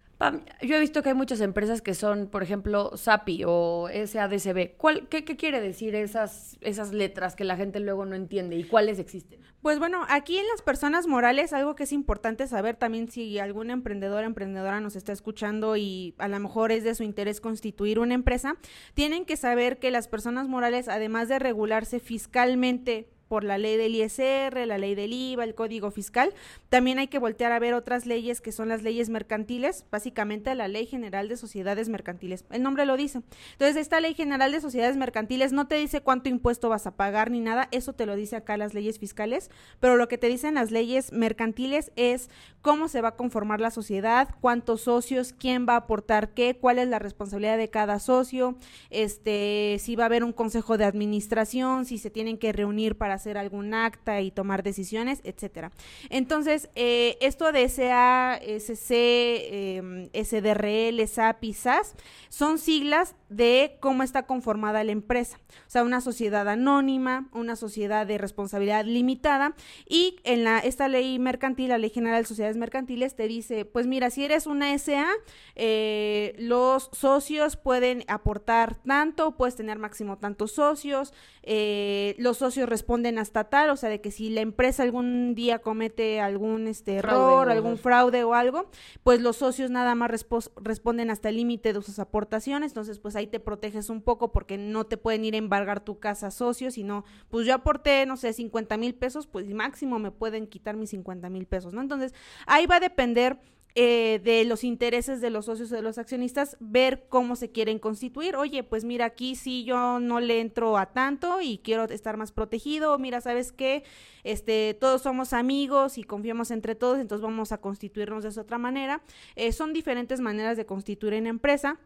yo he visto que hay muchas empresas que son, por ejemplo, SAPI o SADCB. ¿Cuál, qué, qué, quiere decir esas, esas letras que la gente luego no entiende y cuáles existen? Pues bueno, aquí en las personas morales, algo que es importante saber también si algún emprendedor o emprendedora nos está escuchando y a lo mejor es de su interés constituir una empresa, tienen que saber que las personas morales, además de fiscalmente por la ley del ISR, la ley del IVA, el código fiscal. También hay que voltear a ver otras leyes que son las leyes mercantiles, básicamente la Ley General de Sociedades Mercantiles. El nombre lo dice. Entonces, esta Ley General de Sociedades Mercantiles no te dice cuánto impuesto vas a pagar ni nada, eso te lo dice acá las leyes fiscales, pero lo que te dicen las leyes mercantiles es cómo se va a conformar la sociedad, cuántos socios, quién va a aportar qué, cuál es la responsabilidad de cada socio, este, si va a haber un consejo de administración, si se tienen que reunir para hacer algún acta y tomar decisiones, etcétera. Entonces, eh, esto de SA, SC, eh, SDRL, SAP y SAS son siglas de cómo está conformada la empresa. O sea, una sociedad anónima, una sociedad de responsabilidad limitada y en la, esta ley mercantil, la Ley General de Sociedades Mercantiles, te dice, pues mira, si eres una SA, eh, los socios pueden aportar tanto, puedes tener máximo tantos socios, eh, los socios responden hasta tal, o sea, de que si la empresa algún día comete algún este, error, algún fraude o algo, pues los socios nada más responden hasta el límite de sus aportaciones, entonces pues ahí te proteges un poco porque no te pueden ir a embargar tu casa socios, sino pues yo aporté, no sé, 50 mil pesos, pues máximo me pueden quitar mis 50 mil pesos, ¿no? Entonces ahí va a depender eh, de los intereses de los socios de los accionistas, ver cómo se quieren constituir. Oye, pues mira, aquí sí yo no le entro a tanto y quiero estar más protegido. Mira, ¿sabes qué? Este, todos somos amigos y confiamos entre todos, entonces vamos a constituirnos de esa otra manera. Eh, son diferentes maneras de constituir en empresa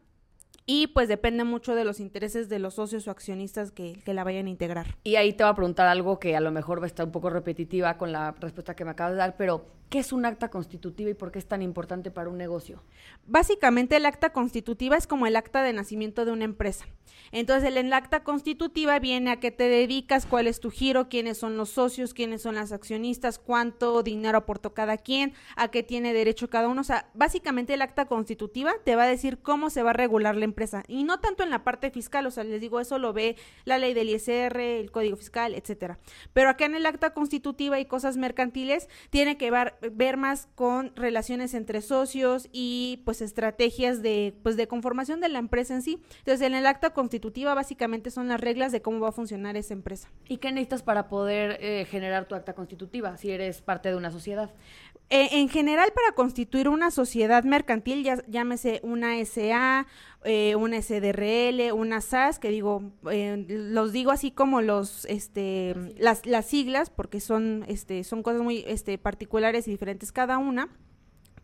y pues depende mucho de los intereses de los socios o accionistas que, que, la vayan a integrar. Y ahí te va a preguntar algo que a lo mejor va a estar un poco repetitiva con la respuesta que me acabas de dar, pero ¿Qué es un acta constitutiva y por qué es tan importante para un negocio? Básicamente el acta constitutiva es como el acta de nacimiento de una empresa. Entonces el, acta constitutiva viene a qué te dedicas, cuál es tu giro, quiénes son los socios, quiénes son las accionistas, cuánto dinero aportó cada quien, a qué tiene derecho cada uno. O sea, básicamente el acta constitutiva te va a decir cómo se va a regular la empresa y no tanto en la parte fiscal, o sea, les digo, eso lo ve la ley del ISR, el código fiscal, etcétera. Pero acá en el acta constitutiva y cosas mercantiles tiene que ver ver más con relaciones entre socios y pues estrategias de pues de conformación de la empresa en sí. Entonces, en el acta constitutiva básicamente son las reglas de cómo va a funcionar esa empresa. ¿Y qué necesitas para poder eh, generar tu acta constitutiva si eres parte de una sociedad? Eh, en general, para constituir una sociedad mercantil, ya, llámese una SA, eh, una SDRL, una SAS, que digo, eh, los digo así como los, este, las, las siglas, porque son, este, son cosas muy, este, particulares y diferentes cada una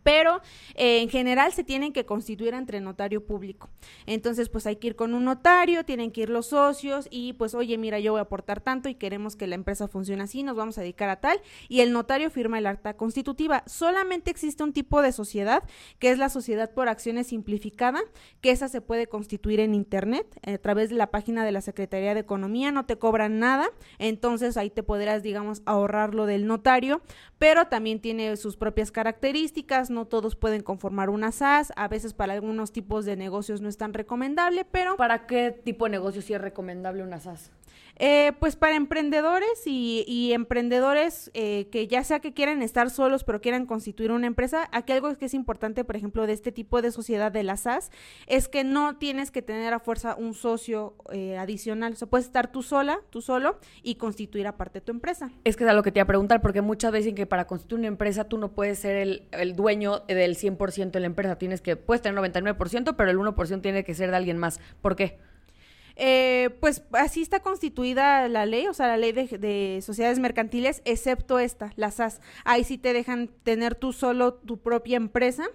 pero eh, en general se tienen que constituir entre notario público. Entonces, pues hay que ir con un notario, tienen que ir los socios y pues, oye, mira, yo voy a aportar tanto y queremos que la empresa funcione así, nos vamos a dedicar a tal, y el notario firma el acta constitutiva. Solamente existe un tipo de sociedad, que es la sociedad por acciones simplificada, que esa se puede constituir en Internet, a través de la página de la Secretaría de Economía, no te cobran nada, entonces ahí te podrás, digamos, ahorrar lo del notario, pero también tiene sus propias características, no todos pueden conformar una SAS, a veces para algunos tipos de negocios no es tan recomendable, pero... ¿Para qué tipo de negocio sí es recomendable una SAS? Eh, pues para emprendedores y, emprendedores eh, que ya sea que quieran estar solos pero quieran constituir una empresa, aquí algo que es importante, por ejemplo, de este tipo de sociedad de la SAS, es que no tienes que tener a fuerza un socio eh, adicional, o sea, puedes estar tú sola, tú solo y constituir aparte tu empresa. Es que es algo que te iba a preguntar, porque muchas veces dicen que para constituir una empresa tú no puedes ser el, el dueño del 100% de la empresa, tienes que, puedes tener 99%, pero el 1% tiene que ser de alguien más. ¿Por qué? Eh, pues así está constituida la ley, o sea, la ley de, sociedades mercantiles, excepto esta, la SAS. Ahí sí te dejan tener tú solo tu propia empresa,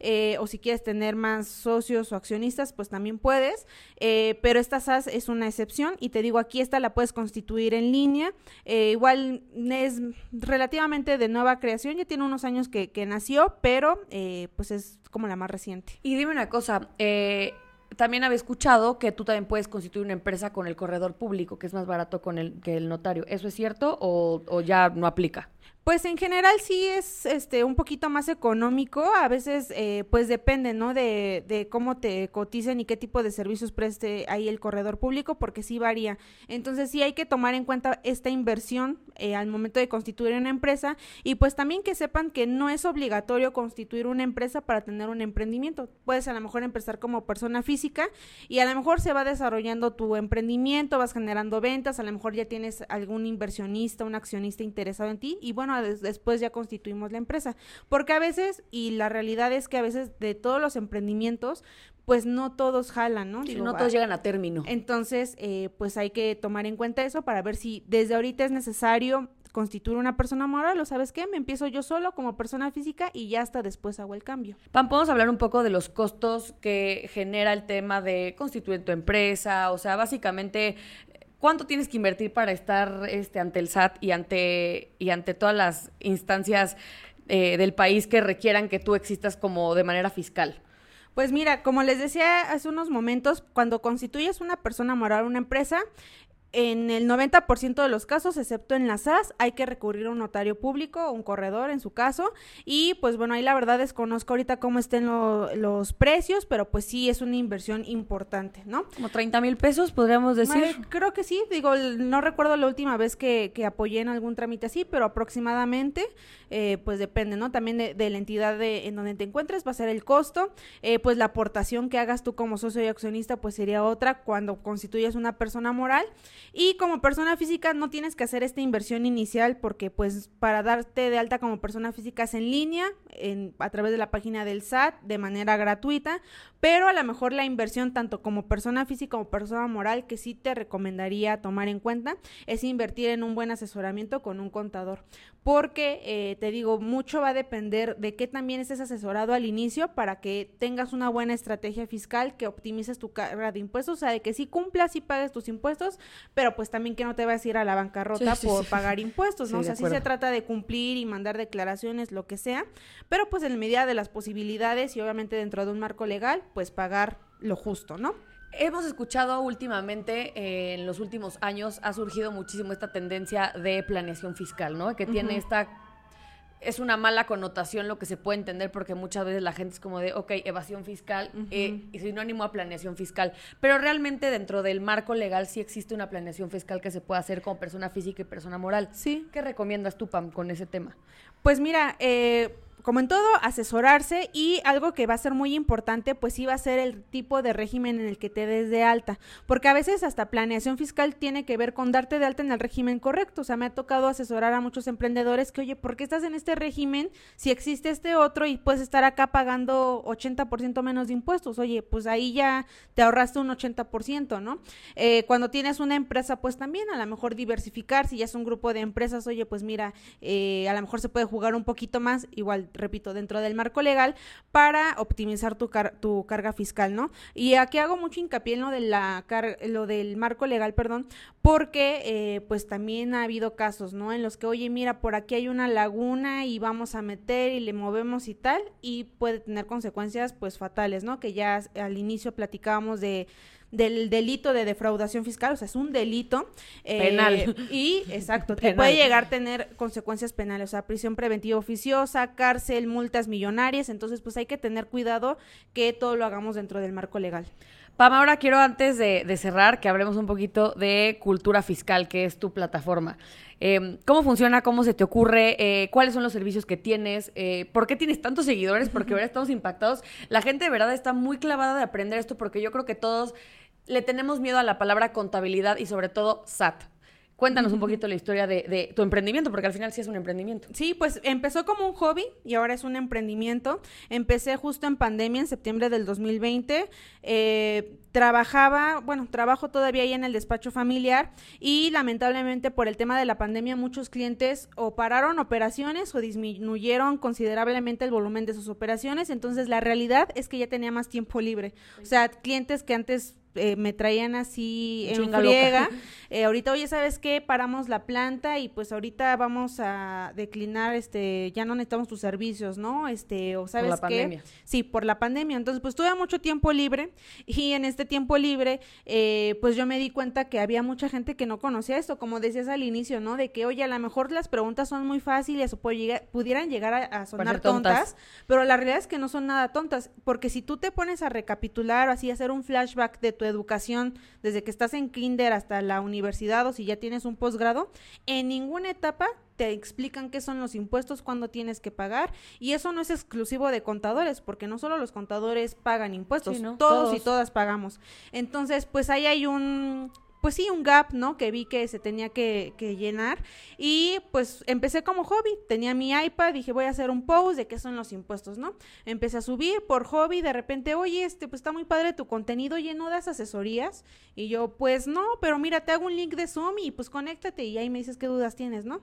eh, o si quieres tener más socios o accionistas, pues también puedes, eh, pero esta SAS es una excepción y te digo, aquí esta la puedes constituir en línea, igual es relativamente de nueva creación, ya tiene unos años que, nació, pero pues es como la más reciente. Y dime una cosa, eh también había escuchado que tú también puedes constituir una empresa con el corredor público, que es más barato con el, que el notario. ¿Eso es cierto o, o ya no aplica? Pues en general sí es este un poquito más económico, a veces eh, pues depende, ¿no? De, de, cómo te coticen y qué tipo de servicios preste ahí el corredor público, porque sí varía. Entonces sí hay que tomar en cuenta esta inversión eh, al momento de constituir una empresa y pues también que sepan que no es obligatorio constituir una empresa para tener un emprendimiento. Puedes a lo mejor empezar como persona física y a lo mejor se va desarrollando tu emprendimiento, vas generando ventas, a lo mejor ya tienes algún inversionista, un accionista interesado en ti y bueno, después ya constituimos la empresa. Porque a veces, y la realidad es que a veces de todos los emprendimientos, pues no todos jalan, ¿no? no todos llegan a término. Entonces, eh, pues hay que tomar en cuenta eso para ver si desde ahorita es necesario constituir una persona moral o sabes qué, me empiezo yo solo como persona física y ya hasta después hago el cambio. Pam, podemos hablar un poco de los costos que genera el tema de constituir tu empresa, o sea, básicamente ¿Cuánto tienes que invertir para estar este, ante el SAT y ante, y ante todas las instancias eh, del país que requieran que tú existas como de manera fiscal? Pues mira, como les decía hace unos momentos, cuando constituyes una persona moral, una empresa, en el 90% de los casos, excepto en las SAS, hay que recurrir a un notario público, un corredor en su caso. Y pues bueno, ahí la verdad desconozco ahorita cómo estén los precios, pero pues sí es una inversión importante, ¿no? Como 30 mil pesos, podríamos decir. creo que sí, digo, no recuerdo la última vez que, que apoyé en algún trámite así, pero aproximadamente, eh, pues depende, ¿no? También de, la entidad de, en donde te encuentres va a ser el costo. Eh, pues la aportación que hagas tú como socio y accionista, pues sería otra cuando constituyes una persona moral. Y como persona física no tienes que hacer esta inversión inicial porque pues para darte de alta como persona física es en línea, en, a través de la página del SAT de manera gratuita, pero a lo mejor la inversión tanto como persona física como persona moral que sí te recomendaría tomar en cuenta es invertir en un buen asesoramiento con un contador, porque eh, te digo, mucho va a depender de qué también estés asesorado al inicio para que tengas una buena estrategia fiscal, que optimices tu carga de impuestos, o sea, de que sí cumplas y pagues tus impuestos, pero pues también que no te vas a ir a la bancarrota por pagar impuestos, ¿no? o sea, sí se trata de cumplir y mandar declaraciones, lo que sea, pero pues en medida de las posibilidades y obviamente dentro de un marco legal, pues pagar lo justo, ¿no? Hemos escuchado últimamente, eh, en los últimos años, ha surgido muchísimo esta tendencia de planeación fiscal, ¿no? Que tiene esta es una mala connotación lo que se puede entender porque muchas veces la gente es como de, ok, evasión fiscal eh, y sinónimo a planeación fiscal. Pero realmente dentro del marco legal sí existe una planeación fiscal que se puede hacer como persona física y persona moral. Sí. ¿Qué recomiendas tú, Pam, con ese tema? Pues mira, eh, como en todo, asesorarse y algo que va a ser muy importante, pues sí va a ser el tipo de régimen en el que te des de alta, porque a veces hasta planeación fiscal tiene que ver con darte de alta en el régimen correcto, o sea, me ha tocado asesorar a muchos emprendedores que, oye, ¿por qué estás en este régimen si existe este otro y puedes estar acá pagando 80% menos de impuestos? Oye, pues ahí ya te ahorraste un 80%, ¿no? Eh, cuando tienes una empresa, pues también a lo mejor diversificar, si ya es un grupo de empresas, oye, pues mira, eh, a lo mejor se puede jugar un poquito más, igual repito, dentro del marco legal para optimizar tu, tu carga fiscal, ¿no? Y aquí hago mucho hincapié en lo, de la lo del marco legal, perdón, porque eh, pues también ha habido casos, ¿no? En los que, oye, mira, por aquí hay una laguna y vamos a meter y le movemos y tal, y puede tener consecuencias pues fatales, ¿no? Que ya al inicio platicábamos de del delito de defraudación fiscal, o sea, es un delito. Eh, Penal. Y, exacto, te puede llegar a tener consecuencias penales, o sea, prisión preventiva oficiosa, cárcel, multas millonarias, entonces pues hay que tener cuidado que todo lo hagamos dentro del marco legal. Pam, ahora quiero antes de, cerrar que hablemos un poquito de cultura fiscal, que es tu plataforma. Em, ¿Cómo funciona? ¿Cómo se te ocurre? Eh, ¿Cuáles son los servicios que tienes? Eh, ¿Por qué tienes tantos seguidores? Porque ahora estamos impactados. La gente de verdad está muy clavada de aprender esto porque yo creo que todos le tenemos miedo a la palabra contabilidad y sobre todo SAT. Cuéntanos un poquito la historia de, tu emprendimiento, porque al final sí es un emprendimiento. Sí, pues empezó como un hobby y ahora es un emprendimiento. Empecé justo en pandemia, en septiembre del 2020. Eh, trabajaba, bueno, trabajo todavía ahí en el despacho familiar y lamentablemente por el tema de la pandemia muchos clientes o pararon operaciones o disminuyeron considerablemente el volumen de sus operaciones. Entonces la realidad es que ya tenía más tiempo libre. O sea, clientes que antes eh, me traían así en friega. Eh, ahorita, oye, ¿sabes qué? Paramos la planta y pues ahorita vamos a declinar, este, ya no necesitamos tus servicios, ¿no? Este, o ¿sabes por la qué? Pandemia. Sí, por la pandemia. Entonces, pues tuve mucho tiempo libre y en este tiempo libre, eh, pues yo me di cuenta que había mucha gente que no conocía esto, como decías al inicio, ¿no? De que, oye, a lo mejor las preguntas son muy fáciles o pudieran llegar a, sonar tontas, pero la realidad es que no son nada tontas, porque si tú te pones a recapitular o así, hacer un flashback de tu educación desde que estás en kinder hasta la universidad o si ya tienes un posgrado, en ninguna etapa te explican qué son los impuestos, cuándo tienes que pagar y eso no es exclusivo de contadores, porque no solo los contadores pagan impuestos, todos y todas pagamos. Entonces, pues ahí hay un pues sí, un gap, ¿no? Que vi que se tenía que, llenar. Y pues empecé como hobby. Tenía mi iPad, dije, voy a hacer un post de qué son los impuestos, ¿no? Empecé a subir por hobby, de repente, oye, este, pues está muy padre tu contenido, lleno de asesorías. Y yo, pues no, pero mira, te hago un link de Zoom y pues conéctate y ahí me dices qué dudas tienes, ¿no?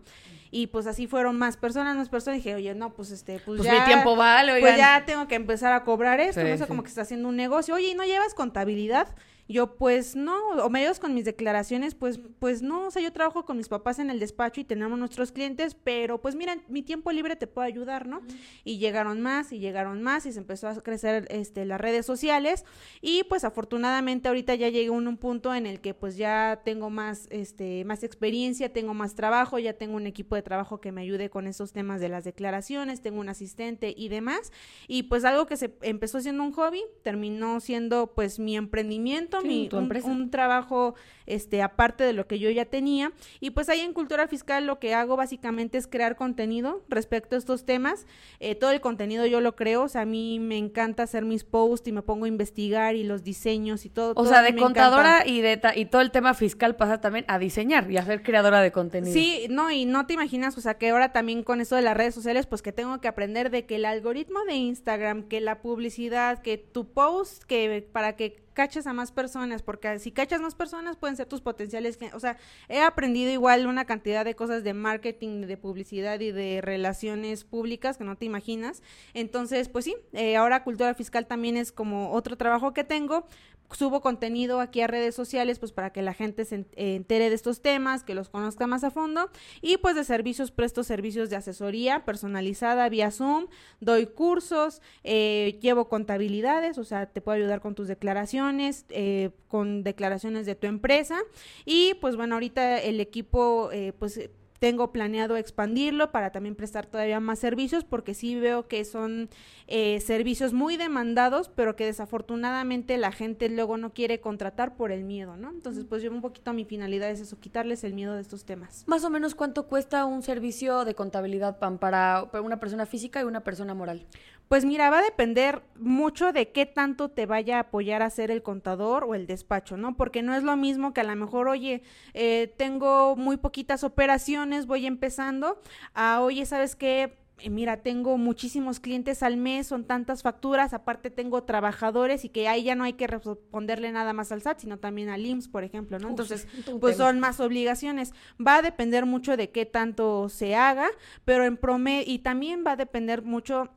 Y pues así fueron más personas, más personas. Y dije, oye, no, pues este, pues, pues ya. mi tiempo vale, Pues ya tengo que empezar a cobrar esto, no sé, como que está haciendo un negocio. Oye, ¿y no llevas contabilidad? Yo, pues no, o medios con mis declaraciones, pues, pues no, o sea, yo trabajo con mis papás en el despacho y tenemos nuestros clientes, pero pues mira, mi tiempo libre te puede ayudar, ¿no? Y llegaron más y llegaron más y se empezó a crecer este, las redes sociales y pues afortunadamente ahorita ya llegué a un, punto en el que pues ya tengo más, este, más experiencia, tengo más trabajo, ya tengo un equipo de trabajo que me ayude con esos temas de las declaraciones, tengo un asistente y demás. Y pues algo que se empezó siendo un hobby, terminó siendo pues mi emprendimiento mi, un, trabajo este, aparte de lo que yo ya tenía. Y pues ahí en Cultura Fiscal lo que hago básicamente es crear contenido respecto a estos temas. Eh, todo el contenido yo lo creo, o sea, a mí me encanta hacer mis posts y me pongo a investigar y los diseños y todo. O sea, de contadora y, de y todo el tema fiscal pasa también a diseñar y a ser creadora de contenido. Sí, no, y no te imaginas, o sea, que ahora también con eso de las redes sociales, pues que tengo que aprender de que el algoritmo de Instagram, que la publicidad, que tu post, que para que caches a más personas, porque si cachas más personas pueden ser tus potenciales, o sea, he aprendido igual una cantidad de cosas de marketing, de publicidad y de relaciones públicas que no te imaginas. Entonces, pues sí, eh, ahora cultura fiscal también es como otro trabajo que tengo, subo contenido aquí a redes sociales pues para que la gente se entere de estos temas, que los conozca más a fondo. Y pues de servicios presto servicios de asesoría personalizada vía Zoom, doy cursos, eh, llevo contabilidades, o sea, te puedo ayudar con tus declaraciones, eh, con declaraciones de tu empresa. Y pues bueno, ahorita el equipo eh, pues tengo planeado expandirlo para también prestar todavía más servicios porque sí veo que son eh, servicios muy demandados pero que desafortunadamente la gente luego no quiere contratar por el miedo, ¿no? Entonces pues yo un poquito mi finalidad es eso, quitarles el miedo de estos temas. Más o menos cuánto cuesta un servicio de contabilidad PAN para una persona física y una persona moral. Pues mira, va a depender mucho de qué tanto te vaya a apoyar a hacer el contador o el despacho, ¿no? Porque no es lo mismo que a lo mejor, oye, eh, tengo muy poquitas operaciones, voy empezando, a, oye, ¿sabes qué? Eh, mira, tengo muchísimos clientes al mes, son tantas facturas, aparte tengo trabajadores y que ahí ya no hay que responderle nada más al SAT, sino también al IMSS, por ejemplo, ¿no? Entonces, pues son más obligaciones. Va a depender mucho de qué tanto se haga, pero en promedio, y también va a depender mucho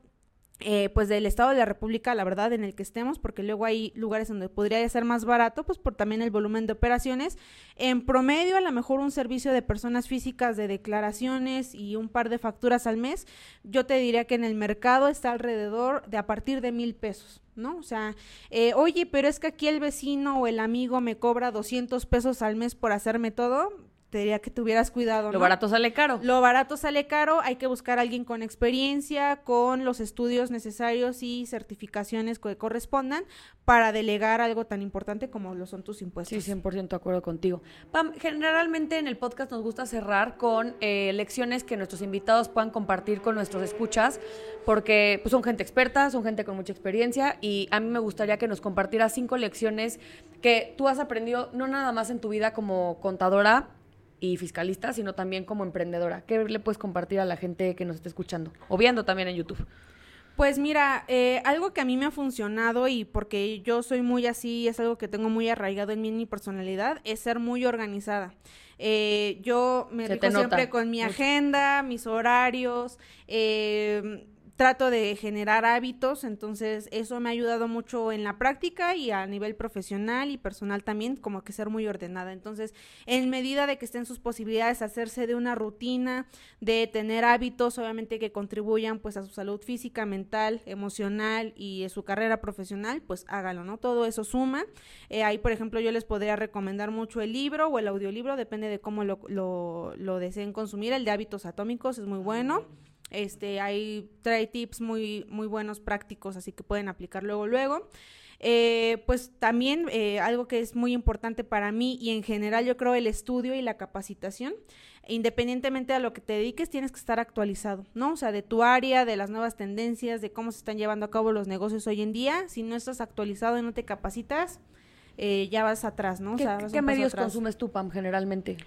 eh, pues del estado de la República, la verdad, en el que estemos, porque luego hay lugares donde podría ser más barato, pues por también el volumen de operaciones. En promedio, a lo mejor un servicio de personas físicas de declaraciones y un par de facturas al mes, yo te diría que en el mercado está alrededor de a partir de mil pesos. ¿no? O sea, eh, oye, pero es que aquí el vecino o el amigo me cobra 200 pesos al mes por hacerme todo, te diría que tuvieras cuidado. Lo barato sale caro. Lo barato sale caro, hay que buscar a alguien con experiencia, con los estudios necesarios y certificaciones que correspondan para delegar algo tan importante como lo son tus impuestos. Sí, 100% de acuerdo contigo. Pam, generalmente en el podcast nos gusta cerrar con eh, lecciones que nuestros invitados puedan compartir con nuestros escuchas, porque pues, son gente experta, son gente con mucha experiencia y a mí me gustaría que nos compartieras cinco lecciones que tú has aprendido no nada más en tu vida como contadora, y fiscalista, sino también como emprendedora. ¿Qué le puedes compartir a la gente que nos está escuchando o viendo también en YouTube? Pues mira, eh, algo que a mí me ha funcionado y porque yo soy muy así, es algo que tengo muy arraigado en mí, en mi personalidad, es ser muy organizada. Eh, yo me rico siempre con mi agenda, mis horarios, eh, trato de generar hábitos, entonces eso me ha ayudado mucho en la práctica y a nivel profesional y personal también, como que ser muy ordenada. Entonces, en medida de que estén sus posibilidades, hacerse de una rutina, de tener hábitos, obviamente que contribuyan pues a su salud física, mental, emocional y su carrera profesional, pues hágalo, ¿no? Todo eso suma. Eh, ahí, por ejemplo, yo les podría recomendar mucho el libro o el audiolibro, depende de cómo lo, lo, lo deseen consumir. El de hábitos atómicos es muy bueno. Este, hay, trae tips muy, muy buenos, prácticos, así que pueden aplicar luego, luego. Eh, pues también eh, algo que es muy importante para mí y en general yo creo el estudio y la capacitación, independientemente de lo que te dediques, tienes que estar actualizado, ¿no? O sea, de tu área, de las nuevas tendencias, de cómo se están llevando a cabo los negocios hoy en día. Si no estás actualizado y no te capacitas, eh, ya vas atrás, ¿no? ¿Qué, medios consumes tú, Pam, generalmente?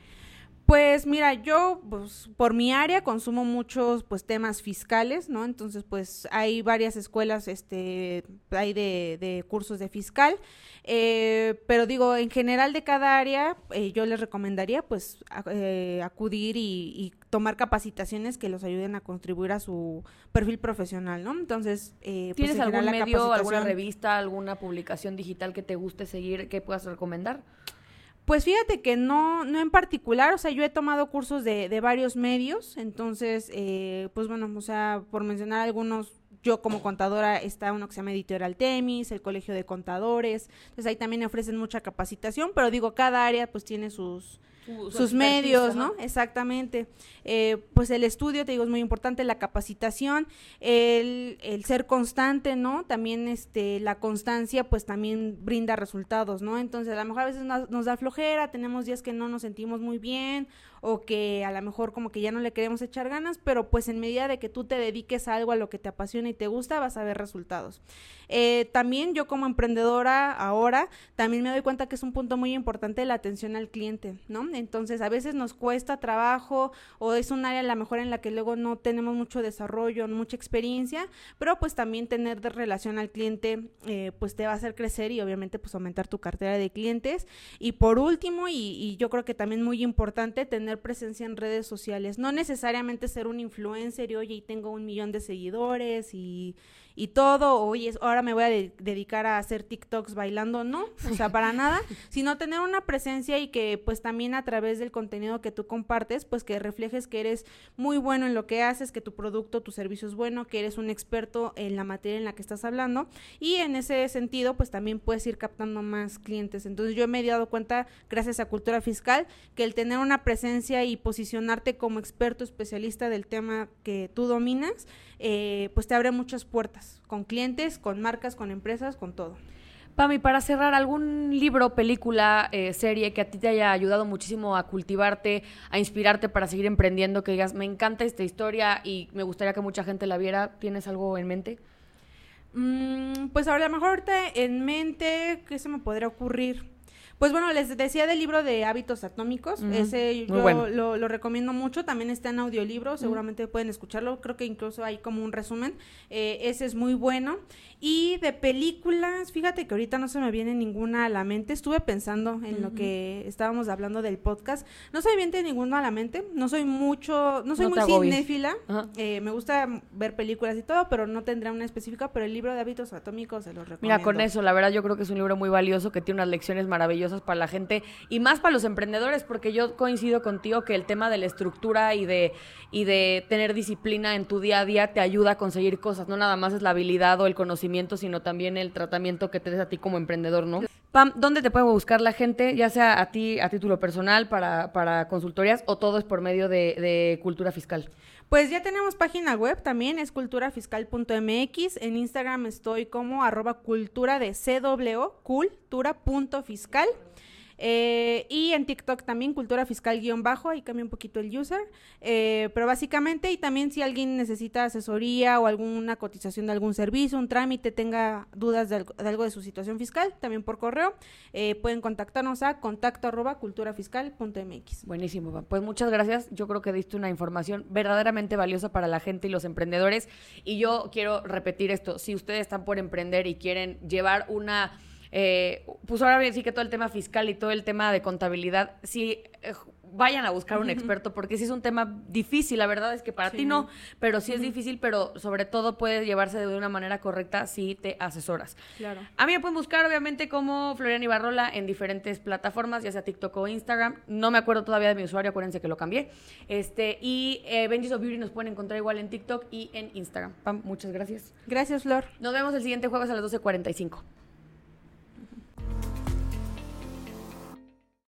Pues mira, yo pues, por mi área consumo muchos pues temas fiscales, ¿no? Entonces pues hay varias escuelas, este, hay de, de cursos de fiscal, eh, pero digo, en general de cada área eh, yo les recomendaría pues eh, acudir y, tomar capacitaciones que los ayuden a contribuir a su perfil profesional, ¿no? Entonces, pues, ¿tienes algún medio, alguna revista, alguna publicación digital que te guste seguir, que puedas recomendar? Pues fíjate que no, no en particular, o sea, yo he tomado cursos de, de varios medios, entonces, eh, pues bueno, o sea, por mencionar algunos, yo como contadora está uno que se llama Editorial Temis, el Colegio de Contadores, entonces ahí también ofrecen mucha capacitación, pero digo, cada área pues tiene sus, sus medios, ¿no? Exactamente. Eh, pues el estudio, te digo, es muy importante, la capacitación, el, el, ser constante, ¿no? También este, la constancia, pues también brinda resultados, ¿no? Entonces, a lo mejor a veces nos, nos da flojera, tenemos días que no nos sentimos muy bien o que a lo mejor como que ya no le queremos echar ganas, pero pues en medida de que tú te dediques a algo a lo que te apasiona y te gusta, vas a ver resultados. Eh, también yo como emprendedora ahora, también me doy cuenta que es un punto muy importante la atención al cliente, ¿no? Entonces a veces nos cuesta trabajo o es un área a lo mejor en la que luego no tenemos mucho desarrollo, mucha experiencia, pero pues también tener de relación al cliente eh, pues te va a hacer crecer y obviamente pues aumentar tu cartera de clientes. Y por último, y, y yo creo que también muy importante, tener presencia en redes sociales, no necesariamente ser un influencer y oye, y tengo un millón de seguidores y y todo, oye, ahora me voy a dedicar a hacer TikToks bailando, no, o sea, para nada, sino tener una presencia y que pues también a través del contenido que tú compartes, pues que reflejes que eres muy bueno en lo que haces, que tu producto, tu servicio es bueno, que eres un experto en la materia en la que estás hablando y en ese sentido pues también puedes ir captando más clientes. Entonces yo me he dado cuenta, gracias a Cultura Fiscal, que el tener una presencia y posicionarte como experto especialista del tema que tú dominas, eh, pues te abre muchas puertas, con clientes, con marcas, con empresas, con todo. Pami, para cerrar, ¿algún libro, película, eh, serie que a ti te haya ayudado muchísimo a cultivarte, a inspirarte para seguir emprendiendo? Que digas, me encanta esta historia y me gustaría que mucha gente la viera. ¿Tienes algo en mente? Mm, pues ahora a lo mejor en mente, ¿qué se me podría ocurrir? Pues bueno, les decía del libro de hábitos atómicos, ese yo lo, recomiendo mucho, también está en audiolibro, seguramente pueden escucharlo, creo que incluso hay como un resumen, eh, ese es muy bueno. Y de películas, fíjate que ahorita no se me viene ninguna a la mente, estuve pensando en lo que estábamos hablando del podcast, no se me viene ninguna a la mente, no soy mucho, no soy muy cinéfila, eh, me gusta ver películas y todo, pero no tendrá una específica, pero el libro de hábitos atómicos se los recomiendo. Mira, con eso, la verdad yo creo que es un libro muy valioso, que tiene unas lecciones maravillosas para la gente y más para los emprendedores, porque yo coincido contigo que el tema de la estructura y de, y de tener disciplina en tu día a día te ayuda a conseguir cosas, no nada más es la habilidad o el conocimiento, sino también el tratamiento que te des a ti como emprendedor, ¿no? Pam, ¿dónde te puede buscar la gente, ya sea a ti a título personal para, para consultorías o todo es por medio de cultura fiscal? Pues ya tenemos página web también, es culturafiscal.mx. En Instagram estoy como arroba cultura de CW, cultura.fiscal. Eh, y en TikTok también, cultura fiscal guion bajo, ahí cambia un poquito el user. Eh, pero básicamente, y también si alguien necesita asesoría o alguna cotización de algún servicio, un trámite, tenga dudas de algo de, su situación fiscal, también por correo, eh, pueden contactarnos a contacto arroba culturafiscal.mx. Buenísimo, pues muchas gracias. Yo creo que diste una información verdaderamente valiosa para la gente y los emprendedores. Y yo quiero repetir esto, si ustedes están por emprender y quieren llevar una eh, pues ahora bien, sí que todo el tema fiscal y todo el tema de contabilidad, sí, eh, vayan a buscar un experto, porque sí es un tema difícil, la verdad es que para ti no, pero sí es difícil, pero sobre todo puede llevarse de una manera correcta si te asesoras. Claro. A mí me pueden buscar, obviamente, como Florian Ibarrola en diferentes plataformas, ya sea TikTok o Instagram. No me acuerdo todavía de mi usuario, acuérdense que lo cambié. Este, y eh, Benji's of Beauty nos pueden encontrar igual en TikTok y en Instagram. Pam, muchas gracias. Gracias, Flor. Nos vemos el siguiente jueves a las 12.45.